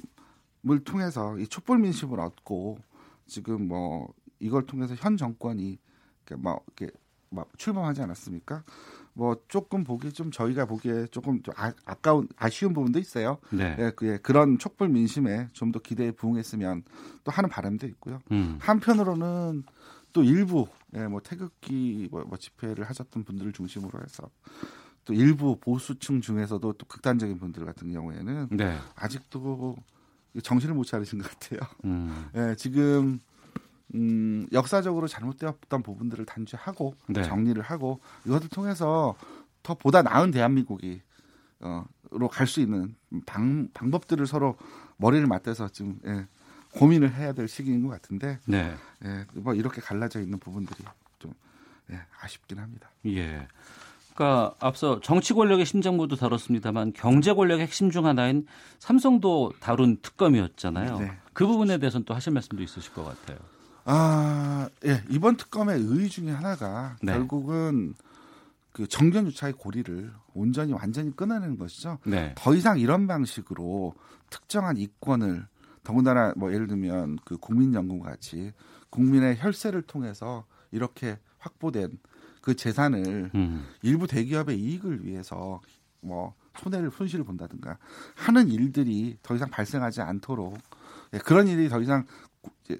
을 통해서 이 촛불 민심을 얻고 지금 뭐 이걸 통해서 현 정권이 이렇게 막 이렇게 막 출범하지 않았습니까? 뭐 조금 보기 좀 저희가 보기에 조금 좀 아, 아까운 아쉬운 부분도 있어요. 네. 예, 그, 그런 촛불 민심에 좀 더 기대에 부응했으면 또 하는 바람도 있고요. 음. 한편으로는 또 일부 예, 뭐 태극기 뭐, 뭐 집회를 하셨던 분들을 중심으로 해서 또 일부 보수층 중에서도 또 극단적인 분들 같은 경우에는 네. 아직도 정신을 못 차리신 것 같아요. 음. (laughs) 예, 지금 음, 역사적으로 잘못되었던 부분들을 단죄하고 네. 정리를 하고 이것을 통해서 더 보다 나은 대한민국이 어, 로 갈 수 있는 방, 방법들을 서로 머리를 맞대서 지금 예, 고민을 해야 될 시기인 것 같은데 네. 예, 뭐 이렇게 갈라져 있는 부분들이 좀 예, 아쉽긴 합니다. 예. 그러니까 앞서 정치 권력의 심장부도 다뤘습니다만 경제 권력의 핵심 중 하나인 삼성도 다룬 특검이었잖아요. 네. 그 부분에 대해서는 또 하실 말씀도 있으실 것 같아요. 아, 예. 이번 특검의 의의 중에 하나가 네. 결국은 그 정견유착의 고리를 온전히 완전히 끊어내는 것이죠. 네. 더 이상 이런 방식으로 특정한 이권을 더군다나 뭐 예를 들면 그 국민연금 같이 국민의 혈세를 통해서 이렇게 확보된 그 재산을 음. 일부 대기업의 이익을 위해서 뭐 손해를 손실을 본다든가 하는 일들이 더 이상 발생하지 않도록 예, 그런 일이 더 이상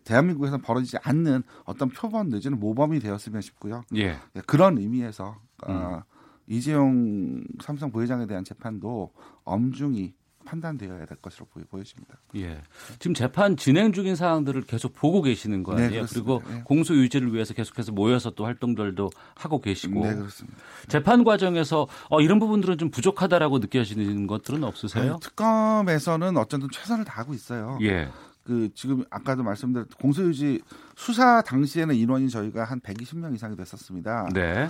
대한민국에서 벌어지지 않는 어떤 표본 내지는 모범이 되었으면 싶고요. 예. 예 그런 의미에서 어, 음. 어, 이재용 삼성 부회장에 대한 재판도 엄중히 판단되어야 될 것으로 보여집니다. 예. 지금 재판 진행 중인 사항들을 계속 보고 계시는 거 네, 아니에요? 네, 그리고 네. 공소 유지를 위해서 계속해서 모여서 또 활동들도 하고 계시고. 네, 그렇습니다. 재판 과정에서 어, 이런 부분들은 좀 부족하다라고 느껴지는 것들은 없으세요? 네, 특검에서는 어쨌든 최선을 다하고 있어요. 예. 그 지금 아까도 말씀드렸 공소유지 수사 당시에는 인원이 저희가 한 120명 이상이 됐었습니다. 네.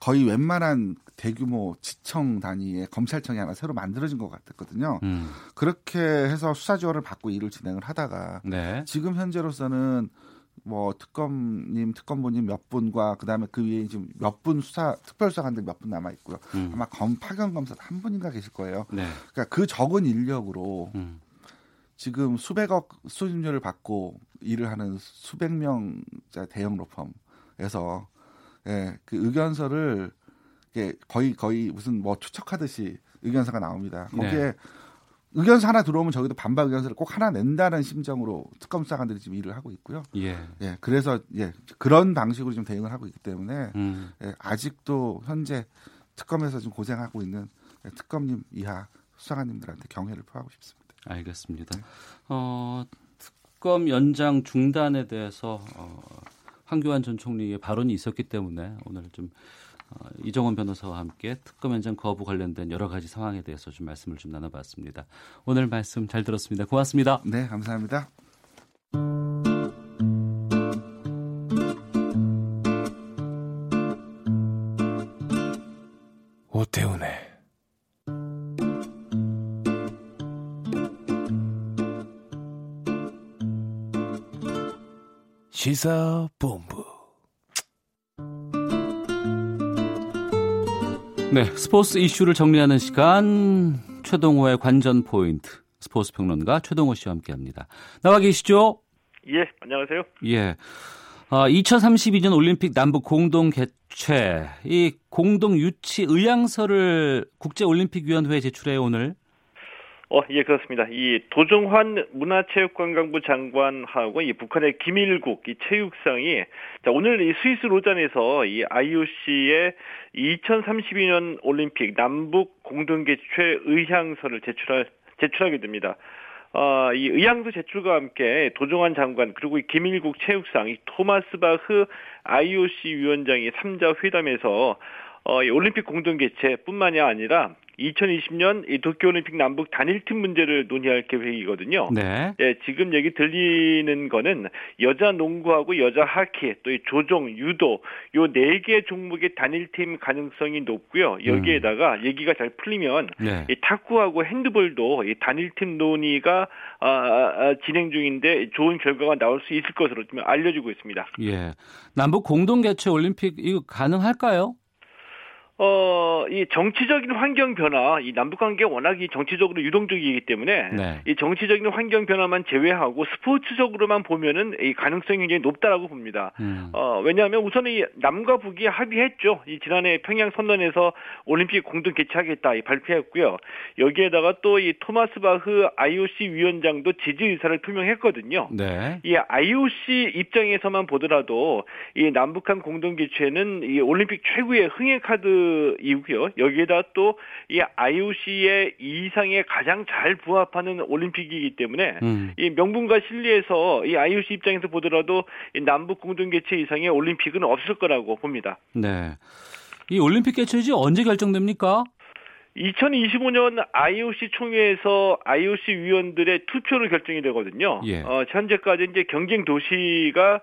거의 웬만한 대규모 지청 단위의 검찰청이 하나 새로 만들어진 것 같았거든요. 음. 그렇게 해서 수사 지원을 받고 일을 진행을 하다가 네. 지금 현재로서는 뭐 특검님, 특검보님 몇 분과 그다음에 그 위에 지금 몇 분 수사 특별수사관들 몇 분 남아 있고요. 음. 아마 검 파견 검사 한 분인가 계실 거예요. 네. 그러니까 그 적은 인력으로 음. 지금 수백억 수임료를 받고 일을 하는 수백 명자 대형 로펌에서 예, 그 의견서를 예, 거의 거의 무슨 뭐 추측하듯이 의견서가 나옵니다. 거기에 네. 의견서 하나 들어오면 저기도 반박 의견서를 꼭 하나 낸다는 심정으로 특검 수사관들이 지금 일을 하고 있고요. 예. 예. 그래서 예 그런 방식으로 좀 대응을 하고 있기 때문에 음. 예, 아직도 현재 특검에서 좀 고생하고 있는 특검님 이하 수사관님들한테 경애를 표하고 싶습니다. 알겠습니다. 네. 어, 특검 연장 중단에 대해서 어, 황교안 전 총리의 발언이 있었기 때문에 오늘 좀 어, 이정원 변호사와 함께 특검 연장 거부 관련된 여러 가지 상황에 대해서 좀 말씀을 좀 나눠봤습니다. 오늘 말씀 잘 들었습니다. 고맙습니다. 네, 감사합니다. 오태훈의 시사본부. 네, 스포츠 이슈를 정리하는 시간 최동호의 관전 포인트 스포츠 평론가 최동호 씨와 함께합니다. 나와 계시죠? 예, 안녕하세요. 예. 어, 2032년 올림픽 남북 공동 개최 이 공동 유치 의향서를 국제올림픽위원회에 제출해 오늘 어, 예, 그렇습니다. 이 도정환 문화체육관광부 장관하고 이 북한의 김일국 이 체육상이 자, 오늘 이 스위스 로잔에서 이 IOC의 2032년 올림픽 남북 공동 개최 의향서를 제출할 제출하게 됩니다. 어, 이 의향서 제출과 함께 도정환 장관 그리고 이 김일국 체육상 이 토마스 바흐 IOC 위원장이 3자 회담에서 어, 이 올림픽 공동 개최뿐만이 아니라 2020년 이 도쿄올림픽 남북 단일팀 문제를 논의할 계획이거든요. 네. 예, 지금 얘기 들리는 거는 여자 농구하고 여자 하키 또 이 조종, 유도 요 네 개 종목의 단일팀 가능성이 높고요. 여기에다가 음. 얘기가 잘 풀리면 네. 이 탁구하고 핸드볼도 이 단일팀 논의가 아, 아, 아, 진행 중인데 좋은 결과가 나올 수 있을 것으로 지금 알려지고 있습니다. 예. 남북 공동 개최 올림픽 이거 가능할까요? 어, 이 정치적인 환경 변화, 이 남북 관계 워낙 이 정치적으로 유동적이기 때문에 네. 이 정치적인 환경 변화만 제외하고 스포츠적으로만 보면은 이 가능성이 굉장히 높다라고 봅니다. 음. 어, 왜냐하면 우선 이 남과 북이 합의했죠. 이 지난해 평양 선언에서 올림픽 공동 개최하겠다 이 발표했고요. 여기에다가 또 이 토마스 바흐 IOC 위원장도 지지 의사를 표명했거든요. 네. 이 IOC 입장에서만 보더라도 이 남북한 공동 개최는 이 올림픽 최고의 흥행 카드 이고요. 여기에다 또 이 IOC의 이상에 가장 잘 부합하는 올림픽이기 때문에 음. 이 명분과 실리에서 이 IOC 입장에서 보더라도 이 남북 공동 개최 이상의 올림픽은 없을 거라고 봅니다. 네. 이 올림픽 개최지 언제 결정됩니까? 2025년 IOC 총회에서 IOC 위원들의 투표로 결정이 되거든요. 예. 어, 현재까지 이제 경쟁 도시가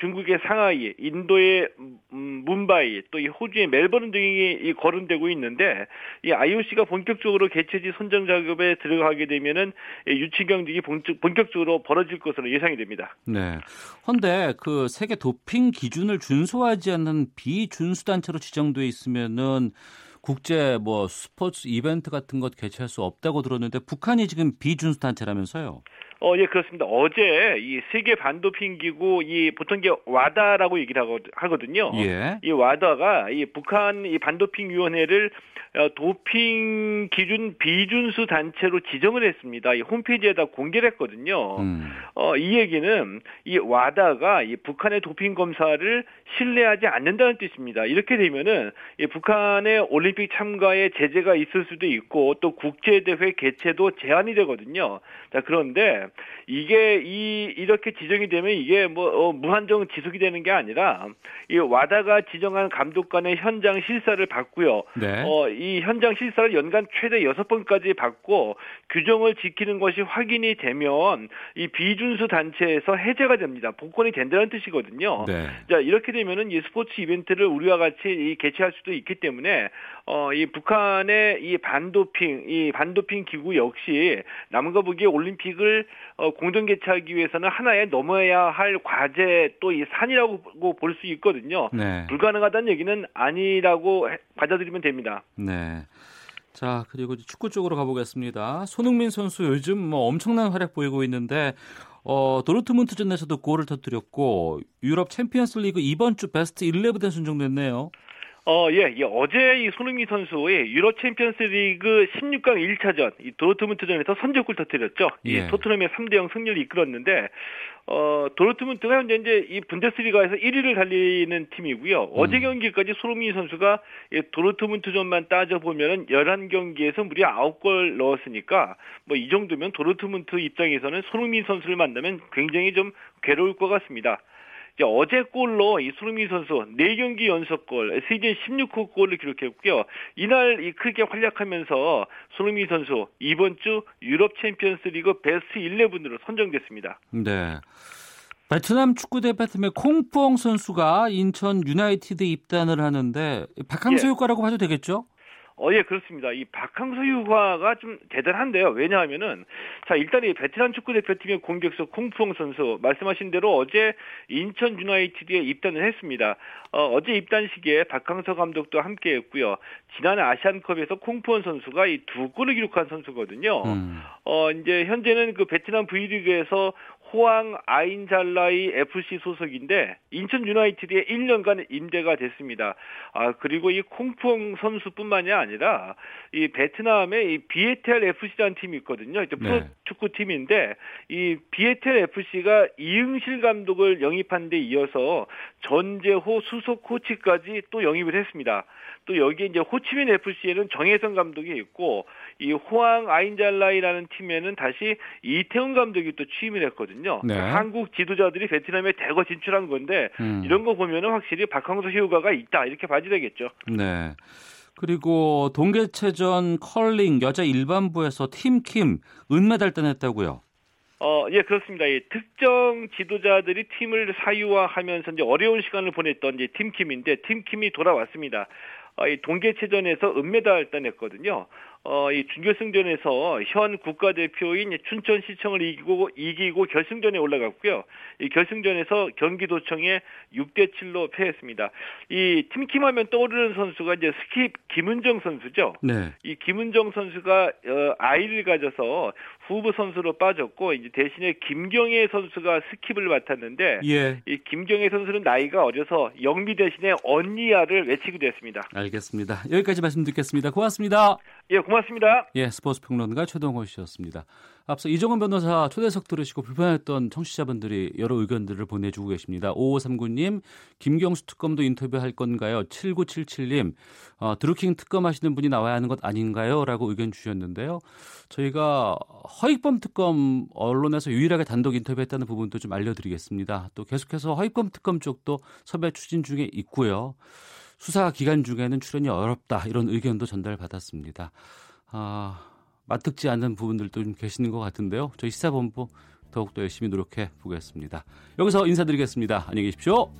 중국의 상하이, 인도의 음, 문바이, 또 이 호주의 멜버른 등이 거론되고 있는데 이 IOC가 본격적으로 개최지 선정 작업에 들어가게 되면은 유치 경쟁이 본격적으로 벌어질 것으로 예상이 됩니다. 네. 헌데 그 세계 도핑 기준을 준수하지 않는 비준수 단체로 지정돼 있으면은 국제 뭐 스포츠 이벤트 같은 것 개최할 수 없다고 들었는데 북한이 지금 비준수 단체라면서요? 어, 예, 그렇습니다. 어제 이 세계 반도핑 기구 이 보통 이게 와다라고 얘기를 하거든요. 예. 이 와다가 이 북한 이 반도핑 위원회를 어, 도핑 기준 비준수 단체로 지정을 했습니다. 이 홈페이지에다 공개를 했거든요. 음. 어, 이 얘기는 이 와다가 이 북한의 도핑 검사를 신뢰하지 않는다는 뜻입니다. 이렇게 되면은 이 북한의 올림픽 참가에 제재가 있을 수도 있고 또 국제 대회 개최도 제한이 되거든요. 자, 그런데 이게 이 이렇게 지정이 되면 이게 뭐 어, 무한정 지속이 되는 게 아니라 이 와다가 지정한 감독관의 현장 실사를 받고요. 네. 어, 이 현장 실사를 연간 최대 6번까지 받고 규정을 지키는 것이 확인이 되면 이 비준수 단체에서 해제가 됩니다. 복권이 된다는 뜻이거든요. 네. 자, 이렇게 되면은 이 스포츠 이벤트를 우리와 같이 이 개최할 수도 있기 때문에 어, 이 북한의 이 반도핑, 이 반도핑 기구 역시 남과 북이 올림픽을 어, 공동 개최하기 위해서는 하나의 넘어야 할 과제 또 이 산이라고 볼 수 있거든요. 네. 불가능하다는 얘기는 아니라고 받아들이면 됩니다. 네. 자, 그리고 축구 쪽으로 가보겠습니다. 손흥민 선수 요즘 뭐 엄청난 활약 보이고 있는데, 어, 도르트문트전에서도 골을 터뜨렸고, 유럽 챔피언스 리그 이번 주 베스트 11에 선정됐네요. 어, 예, 예, 어제 이 손흥민 선수의 유로 챔피언스 리그 16강 1차전, 이 도르트문트전에서 선제골 터뜨렸죠. 예. 이 토트넘의 3대0 승리를 이끌었는데, 어, 도르트문트가 현재 이제 이 분데스리가에서 1위를 달리는 팀이고요. 음. 어제 경기까지 손흥민 선수가 이 도르트문트전만 따져보면은 11경기에서 무려 9골 넣었으니까, 뭐 이 정도면 도르트문트 입장에서는 손흥민 선수를 만나면 굉장히 좀 괴로울 것 같습니다. 어제 골로 이 손흥민 선수 4경기 연속골, 시즌 16호 골을 기록했고요. 이날 이 크게 활약하면서 손흥민 선수 이번 주 유럽 챔피언스 리그 베스트 11으로 선정됐습니다. 네. 베트남 축구 대표팀의 콩푸엉 선수가 인천 유나이티드 입단을 하는데 박항서 예. 효과라고 봐도 되겠죠? 어, 예, 그렇습니다. 이 박항서 휴화가 좀 대단한데요. 왜냐하면은, 자, 일단 이 베테랑 축구 대표팀의 공격수 콩푸ong 선수, 말씀하신 대로 어제 인천 유나이티드에 입단을 했습니다. 어, 어제 입단식에 박항서 감독도 함께 했고요. 지난 아시안컵에서 콩푸ong 선수가 이 두 골을 기록한 선수거든요. 음. 어, 이제 현재는 그 베트남 V리그에서 호황 아인잘라이 FC 소속인데 인천 유나이티드에 1년간 임대가 됐습니다. 아 그리고 이 콩풍 선수뿐만이 아니라 이 베트남의 이 비에텔 FC라는 팀이 있거든요. 이제 프로 네. 축구 팀인데 이 비에텔 FC가 이응실 감독을 영입한 데 이어서 전재호 수석 코치까지 또 영입을 했습니다. 또 여기 이제 호치민 FC에는 정혜성 감독이 있고 이 호황 아인잘라이라는 팀에는 다시 이태훈 감독이 또 취임을 했거든요. 네. 한국 지도자들이 베트남에 대거 진출한 건데 음. 이런 거 보면은 확실히 박항서 효과가 있다 이렇게 봐야 되겠죠. 네. 그리고 동계체전 컬링 여자 일반부에서 팀킴 은메달 따냈다고요. 어, 예, 그렇습니다. 예, 특정 지도자들이 팀을 사유화하면서 이제 어려운 시간을 보냈던 이제 팀킴인데 팀킴이 돌아왔습니다. 어, 이 동계체전에서 은메달 따냈거든요. 어, 이 준결승전에서 현 국가대표인 춘천시청을 이기고, 이기고 결승전에 올라갔고요. 이 결승전에서 경기도청에 6대 7로 패했습니다. 이 팀킴하면 떠오르는 선수가 이제 스킵 김은정 선수죠. 네. 이 김은정 선수가 어, 아이를 가져서 후보 선수로 빠졌고 이제 대신에 김경애 선수가 스킵을 맡았는데 예. 이 김경애 선수는 나이가 어려서 영미 대신에 언니야를 외치기도 했습니다. 알겠습니다. 여기까지 말씀 듣겠습니다. 고맙습니다. 예, 고맙습니다. 예, 스포츠 평론가 최동호 씨였습니다. 앞서 이종원 변호사 초대석 들으시고 불편했던 청취자분들이 여러 의견들을 보내주고 계십니다. 5539님, 김경수 특검도 인터뷰할 건가요? 7977님, 어, 드루킹 특검 하시는 분이 나와야 하는 것 아닌가요? 라고 의견 주셨는데요. 저희가 허익범 특검 언론에서 유일하게 단독 인터뷰했다는 부분도 좀 알려드리겠습니다. 또 계속해서 허익범 특검 쪽도 섭외 추진 중에 있고요. 수사 기간 중에는 출연이 어렵다 이런 의견도 전달받았습니다. 아, 맞듣지 않는 부분들도 좀 계시는 것 같은데요. 저희 시사본부 더욱더 열심히 노력해 보겠습니다. 여기서 인사드리겠습니다. 안녕히 계십시오.